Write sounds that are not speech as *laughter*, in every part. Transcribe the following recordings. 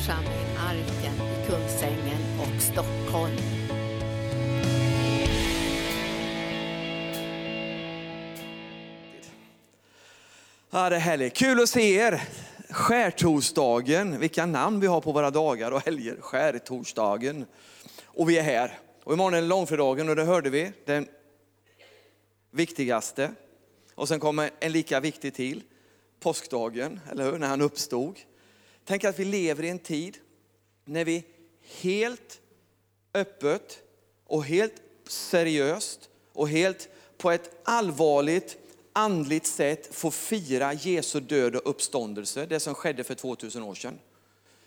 församling Arken i Kungsängen och Stockholm. Ja, det är härligt. Kul att se er. Skärtorsdagen, vilka namn vi har på våra dagar och helger. Skärtorsdagen. Och vi är här. Och imorgon är det långfredagen och det hörde vi, den viktigaste. Och sen kommer en lika viktig till, påskdagen, eller hur? När han uppstod. Tänk att vi lever i en tid när vi helt öppet och helt seriöst och helt på ett allvarligt andligt sätt får fira Jesu död och uppståndelse, det som skedde för 2000 år sedan.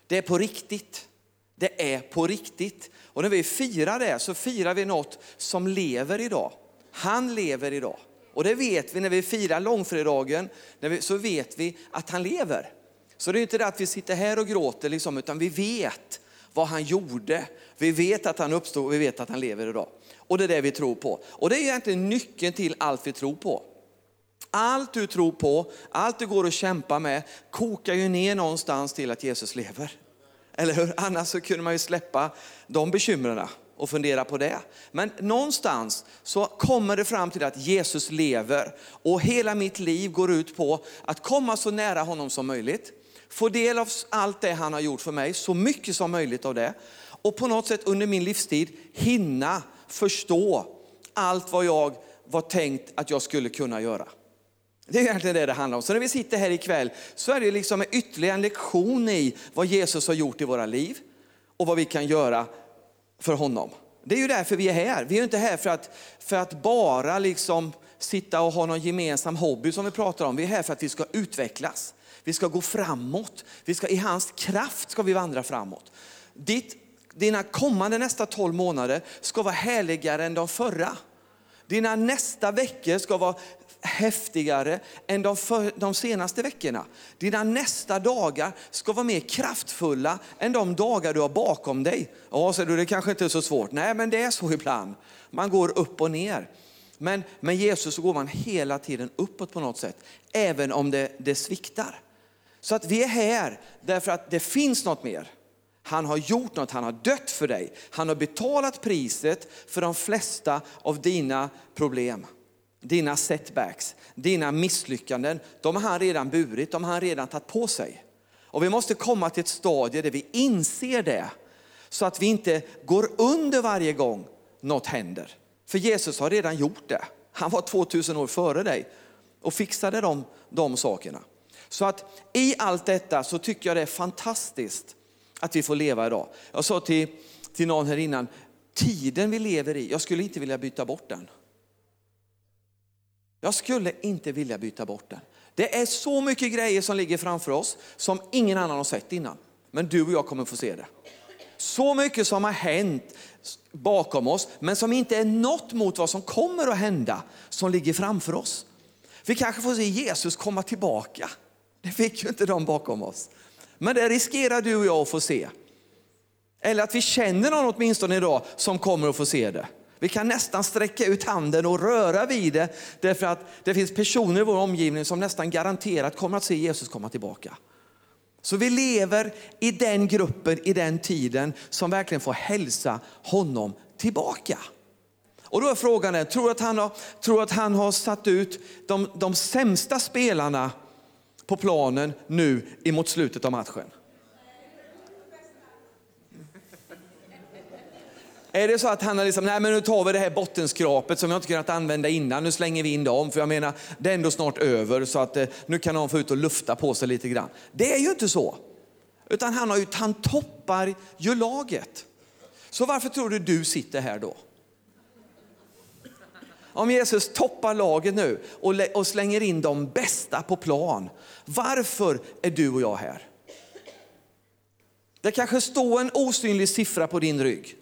Det är på riktigt. Det är på riktigt. Och när vi firar det så firar vi något som lever idag. Han lever idag. Och det vet vi när vi firar långfredagen, så vet vi att han lever. Så det är inte det att vi sitter här och gråter, liksom, utan vi vet vad han gjorde. Vi vet att han uppstod och vi vet att han lever idag. Och det är det vi tror på. Och det är egentligen nyckeln till allt vi tror på. Allt du tror på, allt du går och kämpar med, kokar ju ner någonstans till att Jesus lever. Eller hur? Annars så kunde man ju släppa de bekymren och fundera på det. Men någonstans så kommer det fram till att Jesus lever och hela mitt liv går ut på att komma så nära honom som möjligt. Få del av allt det han har gjort för mig, så mycket som möjligt av det. Och på något sätt under min livstid hinna förstå allt vad jag var tänkt att jag skulle kunna göra. Det är egentligen det det handlar om. Så när vi sitter här ikväll så är det liksom ytterligare en lektion i vad Jesus har gjort i våra liv och vad vi kan göra för honom. Det är ju därför vi är här. Vi är inte här för att, för att bara liksom sitta och ha någon gemensam hobby som vi pratar om. Vi är här för att vi ska utvecklas. Vi ska gå framåt. Vi ska, I hans kraft ska vi vandra framåt. Ditt, dina kommande nästa 12 månader ska vara härligare än de förra. Dina nästa veckor ska vara häftigare än de, för, de senaste veckorna. Dina nästa dagar ska vara mer kraftfulla än de dagar du har bakom dig. Ja, säger du, det kanske inte är så svårt. Nej, men det är så ibland. Man går upp och ner. Men med Jesus så går man hela tiden uppåt på något sätt, även om det, det sviktar. Så att vi är här därför att det finns något mer. Han har gjort något, han har dött för dig. Han har betalat priset för de flesta av dina problem. Dina setbacks, dina misslyckanden, de har han redan burit, de har han redan tagit på sig. Och vi måste komma till ett stadie där vi inser det, så att vi inte går under varje gång något händer. För Jesus har redan gjort det. Han var 2000 år före dig och fixade de, de sakerna. Så att i allt detta så tycker jag det är fantastiskt att vi får leva idag. Jag sa till, till någon här innan, tiden vi lever i, jag skulle inte vilja byta bort den. Jag skulle inte vilja byta bort den. Det är så mycket grejer som ligger framför oss som ingen annan har sett innan. Men du och jag kommer få se det. Så mycket som har hänt bakom oss, men som inte är något mot vad som kommer att hända, som ligger framför oss. Vi kanske får se Jesus komma tillbaka. Det fick ju inte de bakom oss. Men det riskerar du och jag att få se. Eller att vi känner någon åtminstone idag som kommer att få se det. Vi kan nästan sträcka ut handen och röra vid det därför att det finns personer i vår omgivning som nästan garanterat kommer att se Jesus komma tillbaka. Så vi lever i den gruppen, i den tiden som verkligen får hälsa honom tillbaka. Och då är frågan, tror att han har, tror att han har satt ut de, de sämsta spelarna på planen nu emot slutet av matchen? Är det så att han har liksom, nej men nu tar vi det här bottenskrapet som jag inte kunnat använda innan, nu slänger vi in dem, för jag menar, det är ändå snart över så att eh, nu kan de få ut och lufta på sig lite grann. Det är ju inte så. Utan han, har ju, han toppar ju laget. Så varför tror du du sitter här då? Om Jesus toppar laget nu och, och slänger in de bästa på plan, varför är du och jag här? Det kanske står en osynlig siffra på din rygg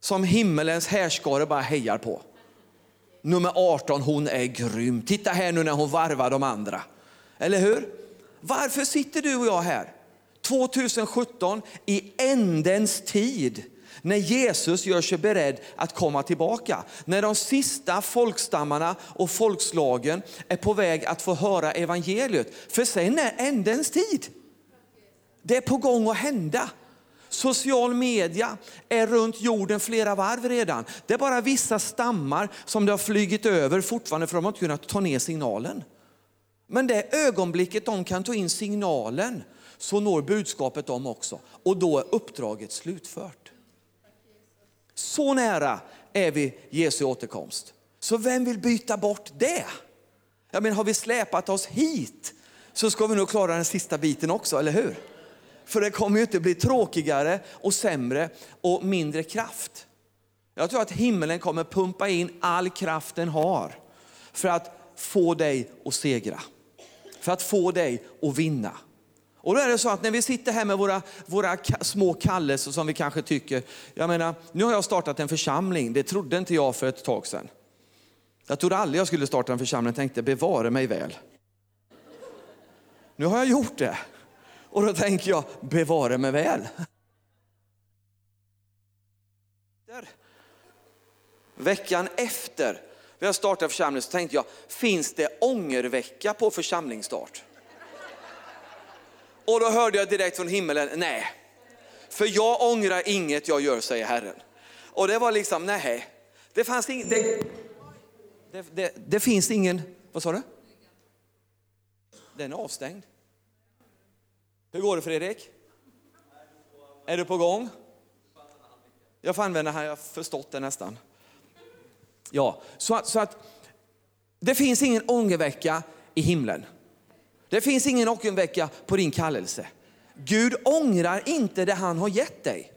som himmelens härskare bara hejar på. Nummer 18, hon är grym. Titta här nu när hon varvar de andra. Eller hur? Varför sitter du och jag här? 2017 i ändens tid när Jesus gör sig beredd att komma tillbaka. När de sista folkstammarna och folkslagen är på väg att få höra evangeliet. För sen är ändens tid. Det är på gång att hända. Social media är runt jorden flera varv redan. Det är bara vissa stammar som det har flygit över fortfarande för de har inte kunnat ta ner signalen. Men det ögonblicket de kan ta in signalen så når budskapet dem också. Och då är uppdraget slutfört. Så nära är vi Jesu återkomst. Så vem vill byta bort det? Jag menar, har vi släpat oss hit så ska vi nog klara den sista biten också, eller hur? För det kommer ju inte bli tråkigare och sämre och mindre kraft. Jag tror att himlen kommer pumpa in all kraft den har för att få dig att segra. För att få dig att vinna. Och då är det så att när vi sitter här med våra, våra små kallelser som vi kanske tycker, jag menar, nu har jag startat en församling, det trodde inte jag för ett tag sedan. Jag trodde aldrig jag skulle starta en församling, tänkte bevare mig väl. Nu har jag gjort det. Och då tänker jag, bevara mig väl. Veckan efter vi har startat församlingen så tänkte jag, finns det ångervecka på församlingsstart? Och då hörde jag direkt från himmelen, nej. För jag ångrar inget jag gör, säger Herren. Och det var liksom, nej. Det fanns ing, det, det, det, det finns ingen, vad sa du? Den är avstängd. Hur går det Fredrik? Är du på gång? Jag får använda här, jag har förstått det nästan. Ja, så att, så att det finns ingen ångervecka i himlen. Det finns ingen ångervecka på din kallelse. Gud ångrar inte det han har gett dig.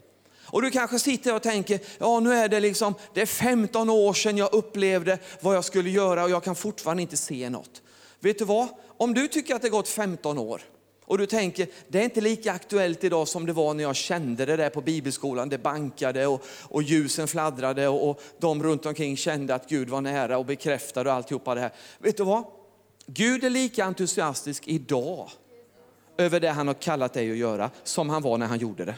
Och du kanske sitter och tänker, ja nu är det liksom, det är 15 år sedan jag upplevde vad jag skulle göra och jag kan fortfarande inte se något. Vet du vad? Om du tycker att det gått 15 år, och du tänker, det är inte lika aktuellt idag som det var när jag kände det där på bibelskolan. Det bankade och, och ljusen fladdrade och, och de runt omkring kände att Gud var nära och bekräftade och alltihopa det här. Vet du vad? Gud är lika entusiastisk idag över det han har kallat dig att göra som han var när han gjorde det.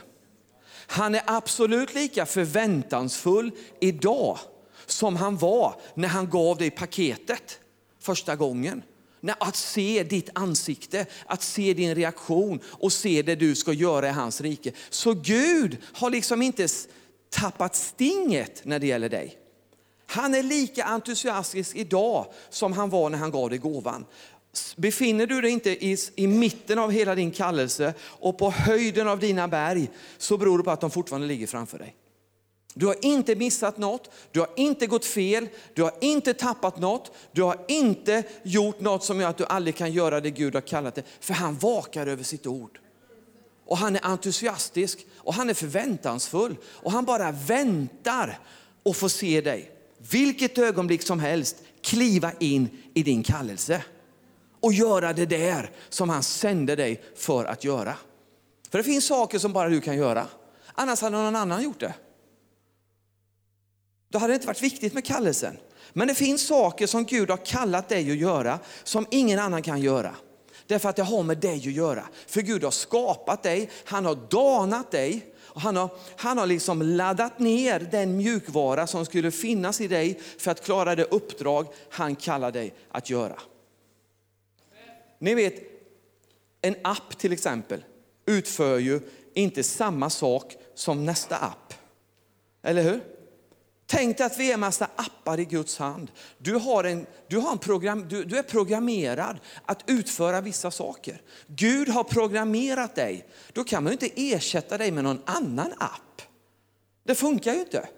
Han är absolut lika förväntansfull idag som han var när han gav dig paketet första gången. Att se ditt ansikte, att se din reaktion och se det du ska göra i hans rike. Så Gud har liksom inte tappat stinget när det gäller dig. Han är lika entusiastisk idag som han var när han gav dig gåvan. Befinner du dig inte i, i mitten av hela din kallelse och på höjden av dina berg så beror det på att de fortfarande ligger framför dig. Du har inte missat något, du har inte gått fel, du har inte tappat något, du har inte gjort något som gör att du aldrig kan göra det Gud har kallat dig. För han vakar över sitt ord. Och han är entusiastisk och han är förväntansfull och han bara väntar och får se dig. Vilket ögonblick som helst kliva in i din kallelse och göra det där som han sände dig för att göra. För det finns saker som bara du kan göra. Annars hade någon annan gjort det. Då hade det inte varit viktigt med kallelsen. Men det finns saker som Gud har kallat dig att göra som ingen annan kan göra. Därför att det har med dig att göra. För Gud har skapat dig, han har danat dig. Han, har, han har liksom laddat ner den mjukvara som skulle finnas i dig för att klara det uppdrag han kallar dig att göra. Ni vet, en app till exempel utför ju inte samma sak som nästa app. Eller hur? Tänk dig att vi är en massa appar i Guds hand. Du, har en, du, har en program, du, du är programmerad att utföra vissa saker. Gud har programmerat dig. Då kan man inte ersätta dig med någon annan app. Det funkar ju inte.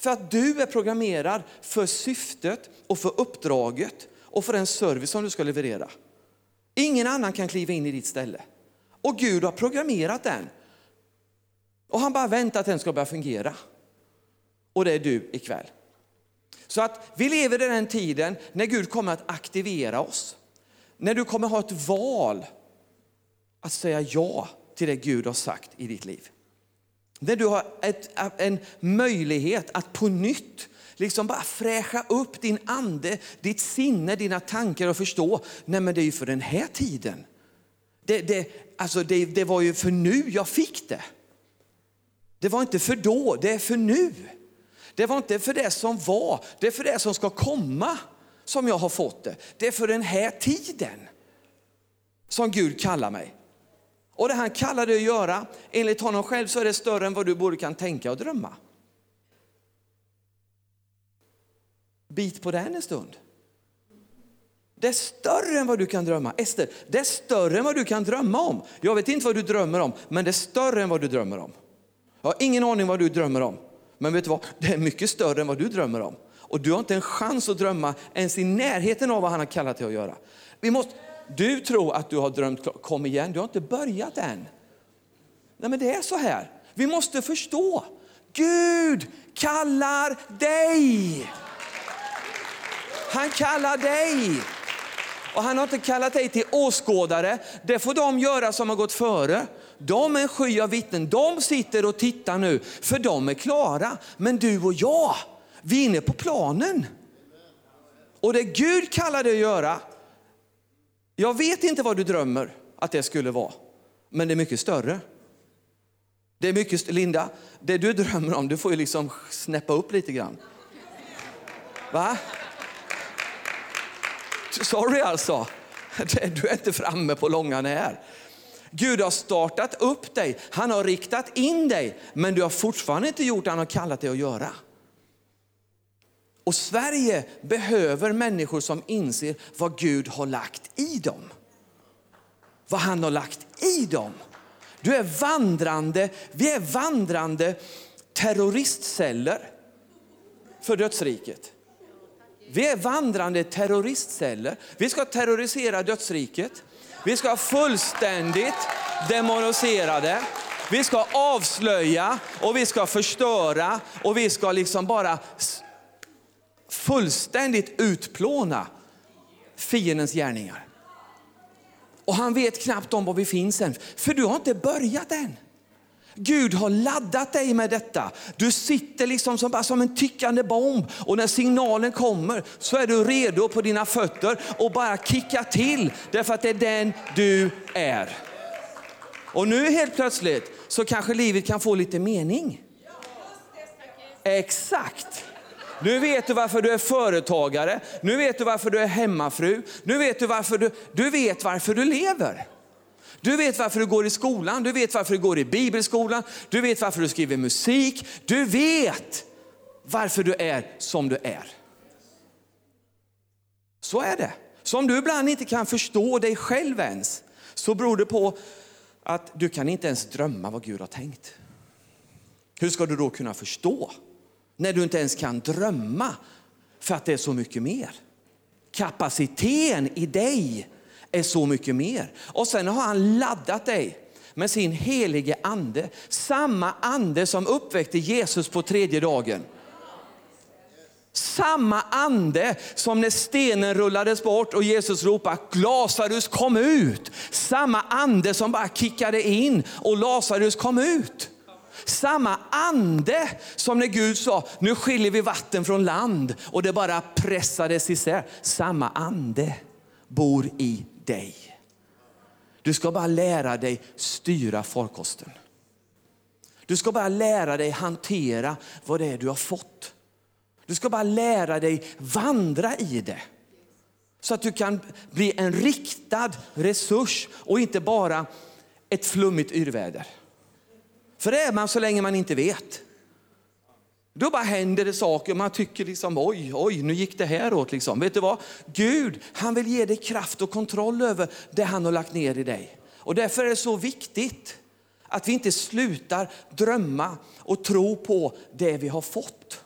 För att du är programmerad för syftet och för uppdraget och för den service som du ska leverera. Ingen annan kan kliva in i ditt ställe. Och Gud har programmerat den. Och han bara väntar att den ska börja fungera och det är du ikväll. Så att vi lever i den tiden när Gud kommer att aktivera oss. När du kommer ha ett val att säga ja till det Gud har sagt i ditt liv. När du har ett, en möjlighet att på nytt liksom bara fräscha upp din ande, ditt sinne, dina tankar och förstå, nej men det är ju för den här tiden. Det, det, alltså det, det var ju för nu jag fick det. Det var inte för då, det är för nu. Det var inte för det som var, det är för det som ska komma som jag har fått det. Det är för den här tiden som Gud kallar mig. Och det han kallar dig att göra, enligt honom själv så är det större än vad du både kan tänka och drömma. Bit på den en stund. Det är större än vad du kan drömma. Ester, det är större än vad du kan drömma om. Jag vet inte vad du drömmer om, men det är större än vad du drömmer om. Jag har ingen aning vad du drömmer om. Men vet du vad? Det är mycket större än vad du drömmer om. Och du har inte en chans att drömma ens i närheten av vad han har kallat dig att göra. Vi måste, du tror att du har drömt, kom igen, du har inte börjat än. Nej men det är så här, vi måste förstå. Gud kallar dig. Han kallar dig. Och han har inte kallat dig till åskådare. Det får de göra som har gått före. De är en sky av vittnen. De sitter och tittar nu, för de är klara. Men du och jag, vi är inne på planen. Och det Gud kallar dig att göra, jag vet inte vad du drömmer att det skulle vara, men det är mycket större. Det är mycket, Linda, det du drömmer om, du får ju liksom snäppa upp lite grann. Va? Sorry alltså, *laughs* du är inte framme på långa när. Gud har startat upp dig, han har riktat in dig, men du har fortfarande inte gjort det han har kallat dig att göra. Och Sverige behöver människor som inser vad Gud har lagt i dem. Vad han har lagt i dem. Du är vandrande, vi är vandrande terroristceller för dödsriket. Vi är vandrande terroristceller. Vi ska terrorisera dödsriket. Vi ska fullständigt demonisera det. Vi ska avslöja och vi ska förstöra och vi ska liksom bara fullständigt utplåna fiendens gärningar. Och han vet knappt om var vi finns än, för du har inte börjat än. Gud har laddat dig med detta. Du sitter liksom som, bara som en tickande bomb och när signalen kommer så är du redo på dina fötter och bara kicka till därför att det är den du är. Och nu helt plötsligt så kanske livet kan få lite mening. Exakt. Nu vet du varför du är företagare, nu vet du varför du är hemmafru, nu vet du varför du, du vet varför du lever. Du vet varför du går i skolan, du vet varför du går i bibelskolan, du vet varför du skriver musik. Du vet varför du är som du är. Så är det. Så om du ibland inte kan förstå dig själv ens, så beror det på att du kan inte ens drömma vad Gud har tänkt. Hur ska du då kunna förstå? När du inte ens kan drömma för att det är så mycket mer. Kapaciteten i dig är så mycket mer. Och sen har han laddat dig med sin helige ande. Samma ande som uppväckte Jesus på tredje dagen. Samma ande som när stenen rullades bort och Jesus ropade Lazarus kom ut. Samma ande som bara kickade in och Lazarus kom ut. Samma ande som när Gud sa, nu skiljer vi vatten från land och det bara pressades isär. Samma ande bor i dig. Du ska bara lära dig styra farkosten. Du ska bara lära dig hantera vad det är du har fått. Du ska bara lära dig vandra i det. Så att du kan bli en riktad resurs och inte bara ett flummigt yrväder. För det är man så länge man inte vet. Då bara händer det saker man tycker liksom oj, oj, nu gick det här åt. Liksom. Vet du vad? Gud, han vill ge dig kraft och kontroll över det han har lagt ner i dig. Och därför är det så viktigt att vi inte slutar drömma och tro på det vi har fått.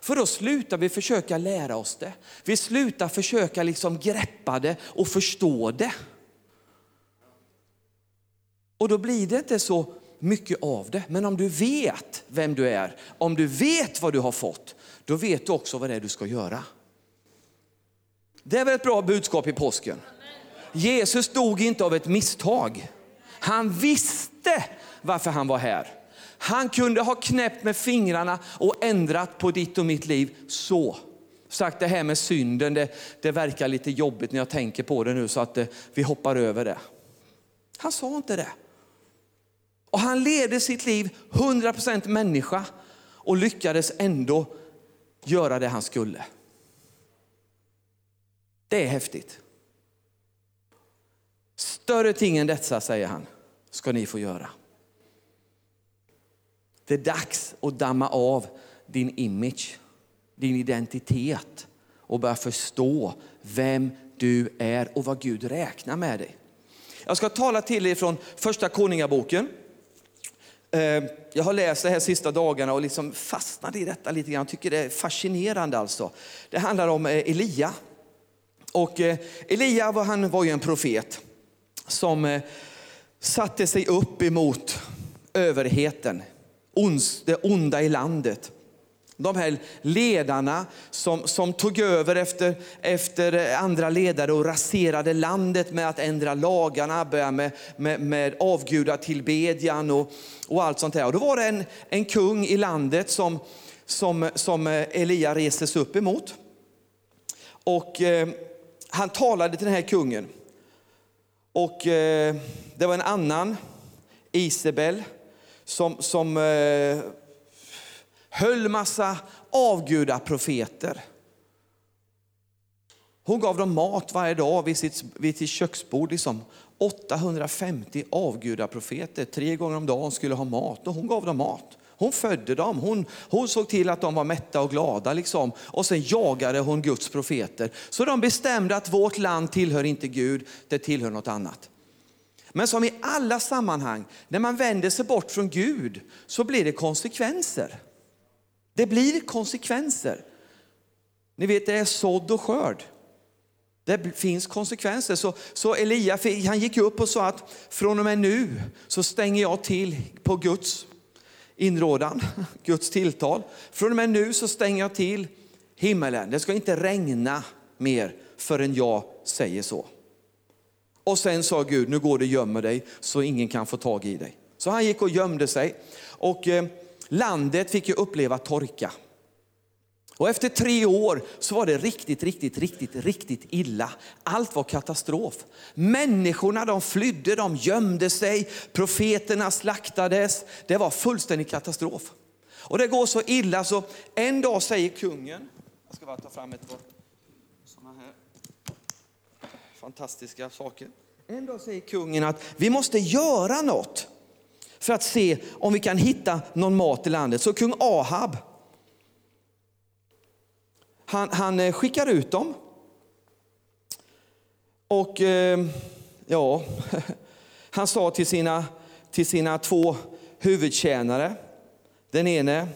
För då slutar vi försöka lära oss det. Vi slutar försöka liksom greppa det och förstå det. Och då blir det inte så mycket av det. Men om du vet vem du är, om du vet vad du har fått, då vet du också vad det är du ska göra. Det är väl ett bra budskap i påsken? Jesus dog inte av ett misstag. Han visste varför han var här. Han kunde ha knäppt med fingrarna och ändrat på ditt och mitt liv så. Sagt det här med synden, det, det verkar lite jobbigt när jag tänker på det nu så att det, vi hoppar över det. Han sa inte det. Och han levde sitt liv 100% människa och lyckades ändå göra det han skulle. Det är häftigt. Större ting än detta, säger han. ska ni få göra. Det är dags att damma av din image, din identitet och börja förstå vem du är och vad Gud räknar med dig. Jag ska tala till er från första Konungaboken. Eh, jag har läst det här sista dagarna och liksom fastnat i detta lite grann. Jag tycker det är fascinerande alltså. Det handlar om eh, Elia. Och eh, Elia var, han var ju en profet som satte sig upp emot överheten, det onda i landet de här ledarna som, som tog över efter, efter andra ledare och raserade landet med att ändra lagarna, börja med, med, med avgudatillbedjan och, och allt sånt där. Och då var det en, en kung i landet som, som, som eh, Elia restes upp emot. Och eh, han talade till den här kungen. Och eh, det var en annan, Isabel, som, som eh, höll massa avgudaprofeter. Hon gav dem mat varje dag vid sitt, vid sitt köksbord. Liksom. 850 avgudaprofeter, tre gånger om dagen skulle ha mat och hon gav dem mat. Hon födde dem, hon, hon såg till att de var mätta och glada. Liksom. Och sen jagade hon Guds profeter. Så de bestämde att vårt land tillhör inte Gud, det tillhör något annat. Men som i alla sammanhang, när man vänder sig bort från Gud så blir det konsekvenser. Det blir konsekvenser. Ni vet, det är sådd och skörd. Det finns konsekvenser. Så, så Elia han gick upp och sa att från och med nu så stänger jag till på Guds inrådan, *laughs* Guds tilltal. Från och med nu så stänger jag till himmelen. Det ska inte regna mer förrän jag säger så. Och sen sa Gud, nu går du och gömmer dig så ingen kan få tag i dig. Så han gick och gömde sig. Och eh, Landet fick ju uppleva torka. Och efter tre år så var det riktigt, riktigt, riktigt, riktigt illa. Allt var katastrof. Människorna de flydde, de gömde sig, profeterna slaktades. Det var fullständig katastrof. Och det går så illa så en dag säger kungen, jag ska bara ta fram ett par sådana här fantastiska saker. En dag säger kungen att vi måste göra något för att se om vi kan hitta någon mat i landet. Så kung Ahab, han, han eh, skickar ut dem. Och eh, ja, *laughs* han sa till sina, till sina två huvudtjänare, den ene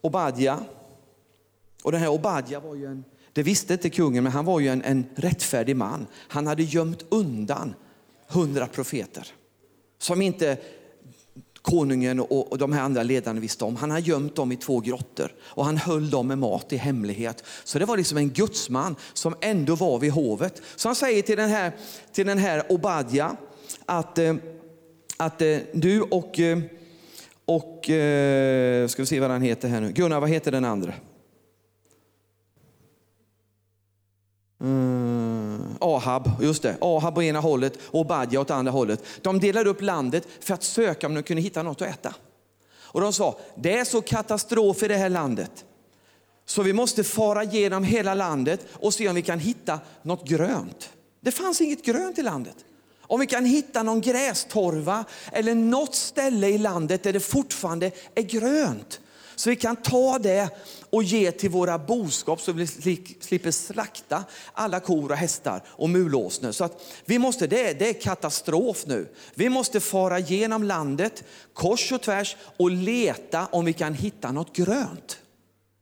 Obadja, och den här Obadja var ju en, det visste inte kungen, men han var ju en, en rättfärdig man. Han hade gömt undan hundra profeter som inte konungen och de här andra ledarna visste om. Han har gömt dem i två grottor och han höll dem med mat i hemlighet. Så det var liksom en gudsman som ändå var vid hovet. Så han säger till den här, till den här Obadja att, eh, att eh, du och, eh, och ska vi se vad han heter här nu. Gunnar, vad heter den andra? Mm, Ahab, just det. Ahab på ena hållet och Obadja åt andra hållet. De delade upp landet för att söka om de kunde hitta något att äta. Och de sa, det är så katastrof i det här landet. Så vi måste fara genom hela landet och se om vi kan hitta något grönt. Det fanns inget grönt i landet. Om vi kan hitta någon grästorva eller något ställe i landet där det fortfarande är grönt. Så vi kan ta det och ge till våra boskap så vi slipper slakta alla kor och hästar och mulåsnor. Så att vi måste, det, är, det är katastrof nu. Vi måste fara genom landet kors och tvärs och leta om vi kan hitta något grönt.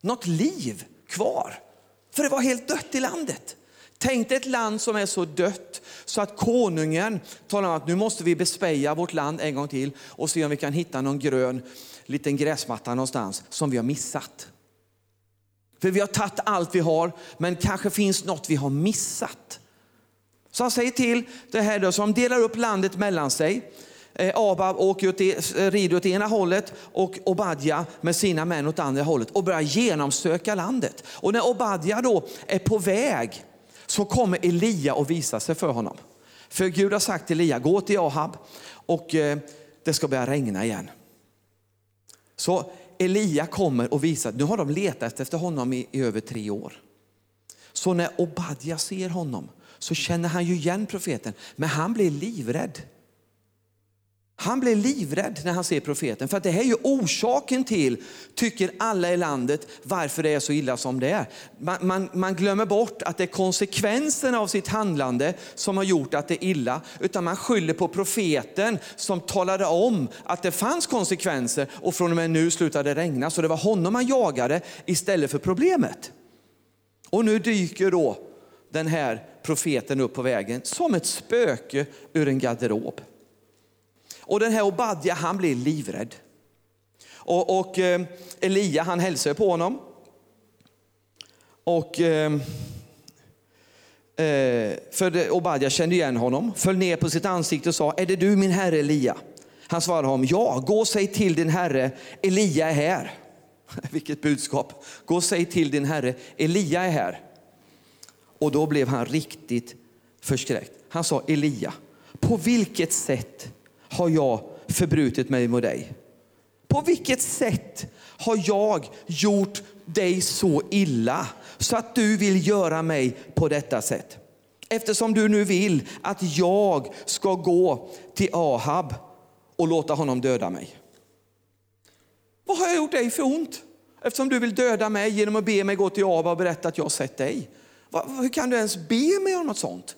Något liv kvar. För det var helt dött i landet. Tänk dig ett land som är så dött så att konungen talar om att nu måste vi bespeja vårt land en gång till och se om vi kan hitta någon grön liten gräsmatta någonstans som vi har missat. För vi har tagit allt vi har, men kanske finns något vi har missat. Så han säger till det här då, som delar upp landet mellan sig. Eh, Abab åker åt, det, eh, rider åt ena hållet och Obadja med sina män åt andra hållet och börjar genomsöka landet. Och när Obadja då är på väg så kommer Elia och visar sig för honom. För Gud har sagt till Elia, gå till Ahab och eh, det ska börja regna igen. Så Elia kommer och visar, nu har de letat efter honom i, i över tre år. Så när Obadja ser honom så känner han ju igen profeten, men han blir livrädd. Han blir livrädd när han ser profeten. För att det här är ju orsaken till, tycker alla i landet, varför det är så illa som det är. Man, man, man, glömmer bort att det är konsekvenserna av sitt handlande som har gjort att det är illa. Utan man skyller på profeten som talade om att det fanns konsekvenser och från och med nu slutade det regna. Så det var honom man jagade istället för problemet. Och nu dyker då den här profeten upp på vägen som ett spöke ur en garderob. Och den här Obadja han blir livrädd. Och, och eh, Elia han hälsar på honom. Och eh, eh för Obadja kände igen honom, föll ner på sitt ansikte och sa, är det du min herre Elia? Han svarade honom, ja, gå och säg till din herre, Elia är här. *laughs* Vilket budskap. Gå och säg till din herre, Elia är här. Och då blev han riktigt förskräckt. Han sa, Elia, på vilket sätt har jag förbrutit mig mot dig? På vilket sätt har jag gjort dig så illa så att du vill göra mig på detta sätt? Eftersom du nu vill att jag ska gå till Ahab och låta honom döda mig. Vad har jag gjort dig för ont? Eftersom du vill döda mig genom att be mig gå till Ahab och berätta att jag har sett dig. Hur kan du ens be mig om något sånt?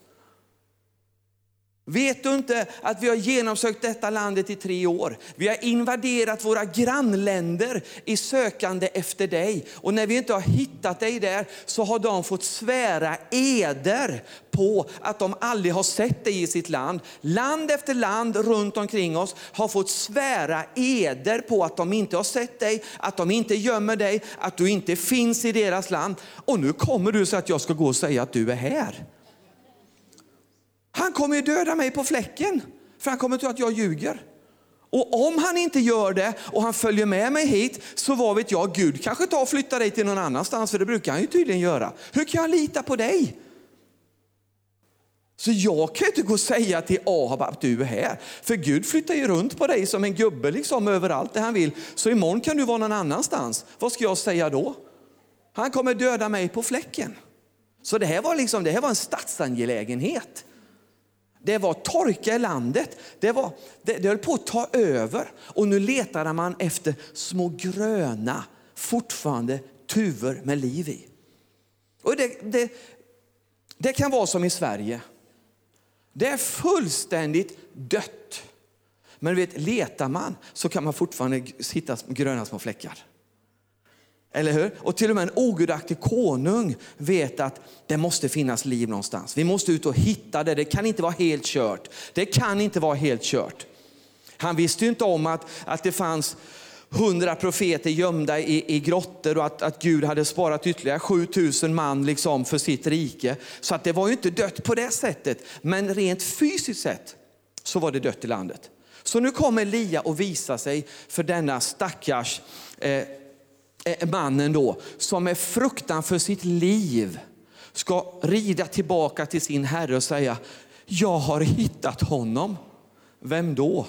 Vet du inte att vi har genomsökt detta landet i tre år? Vi har invaderat våra grannländer i sökande efter dig. Och när vi inte har hittat dig där så har de fått svära eder på att de aldrig har sett dig i sitt land. Land efter land runt omkring oss har fått svära eder på att de inte har sett dig, att de inte gömmer dig, att du inte finns i deras land. Och nu kommer du så att jag ska gå och säga att du är här. Han kommer ju döda mig på fläcken, för han kommer tro att jag ljuger. Och om han inte gör det och han följer med mig hit, så vad vet jag, Gud kanske tar och flyttar dig till någon annanstans, för det brukar han ju tydligen göra. Hur kan jag lita på dig? Så jag kan inte gå och säga till Ahab att du är här. För Gud flyttar ju runt på dig som en gubbe liksom överallt där han vill. Så imorgon kan du vara någon annanstans. Vad ska jag säga då? Han kommer döda mig på fläcken. Så det här var, liksom, det här var en statsangelägenhet. Det var torka i landet. Det, var, det, det höll på att ta över. Och nu letade man efter små gröna, fortfarande tuvor med liv i. Och det, det, det kan vara som i Sverige. Det är fullständigt dött. Men vet, letar man så kan man fortfarande hitta gröna små fläckar. Eller hur? Och till och med en ogudaktig konung vet att det måste finnas liv någonstans. Vi måste ut och hitta det. Det kan inte vara helt kört. Det kan inte vara helt kört. Han visste ju inte om att, att det fanns hundra profeter gömda i, i grottor och att, att Gud hade sparat ytterligare 7000 man liksom för sitt rike. Så att det var ju inte dött på det sättet. Men rent fysiskt sett så var det dött i landet. Så nu kommer Elia och visar sig för denna stackars eh, Eh, Eh, mannen då, som med fruktan för sitt liv ska rida tillbaka till sin herre och säga, jag har hittat honom. Vem då?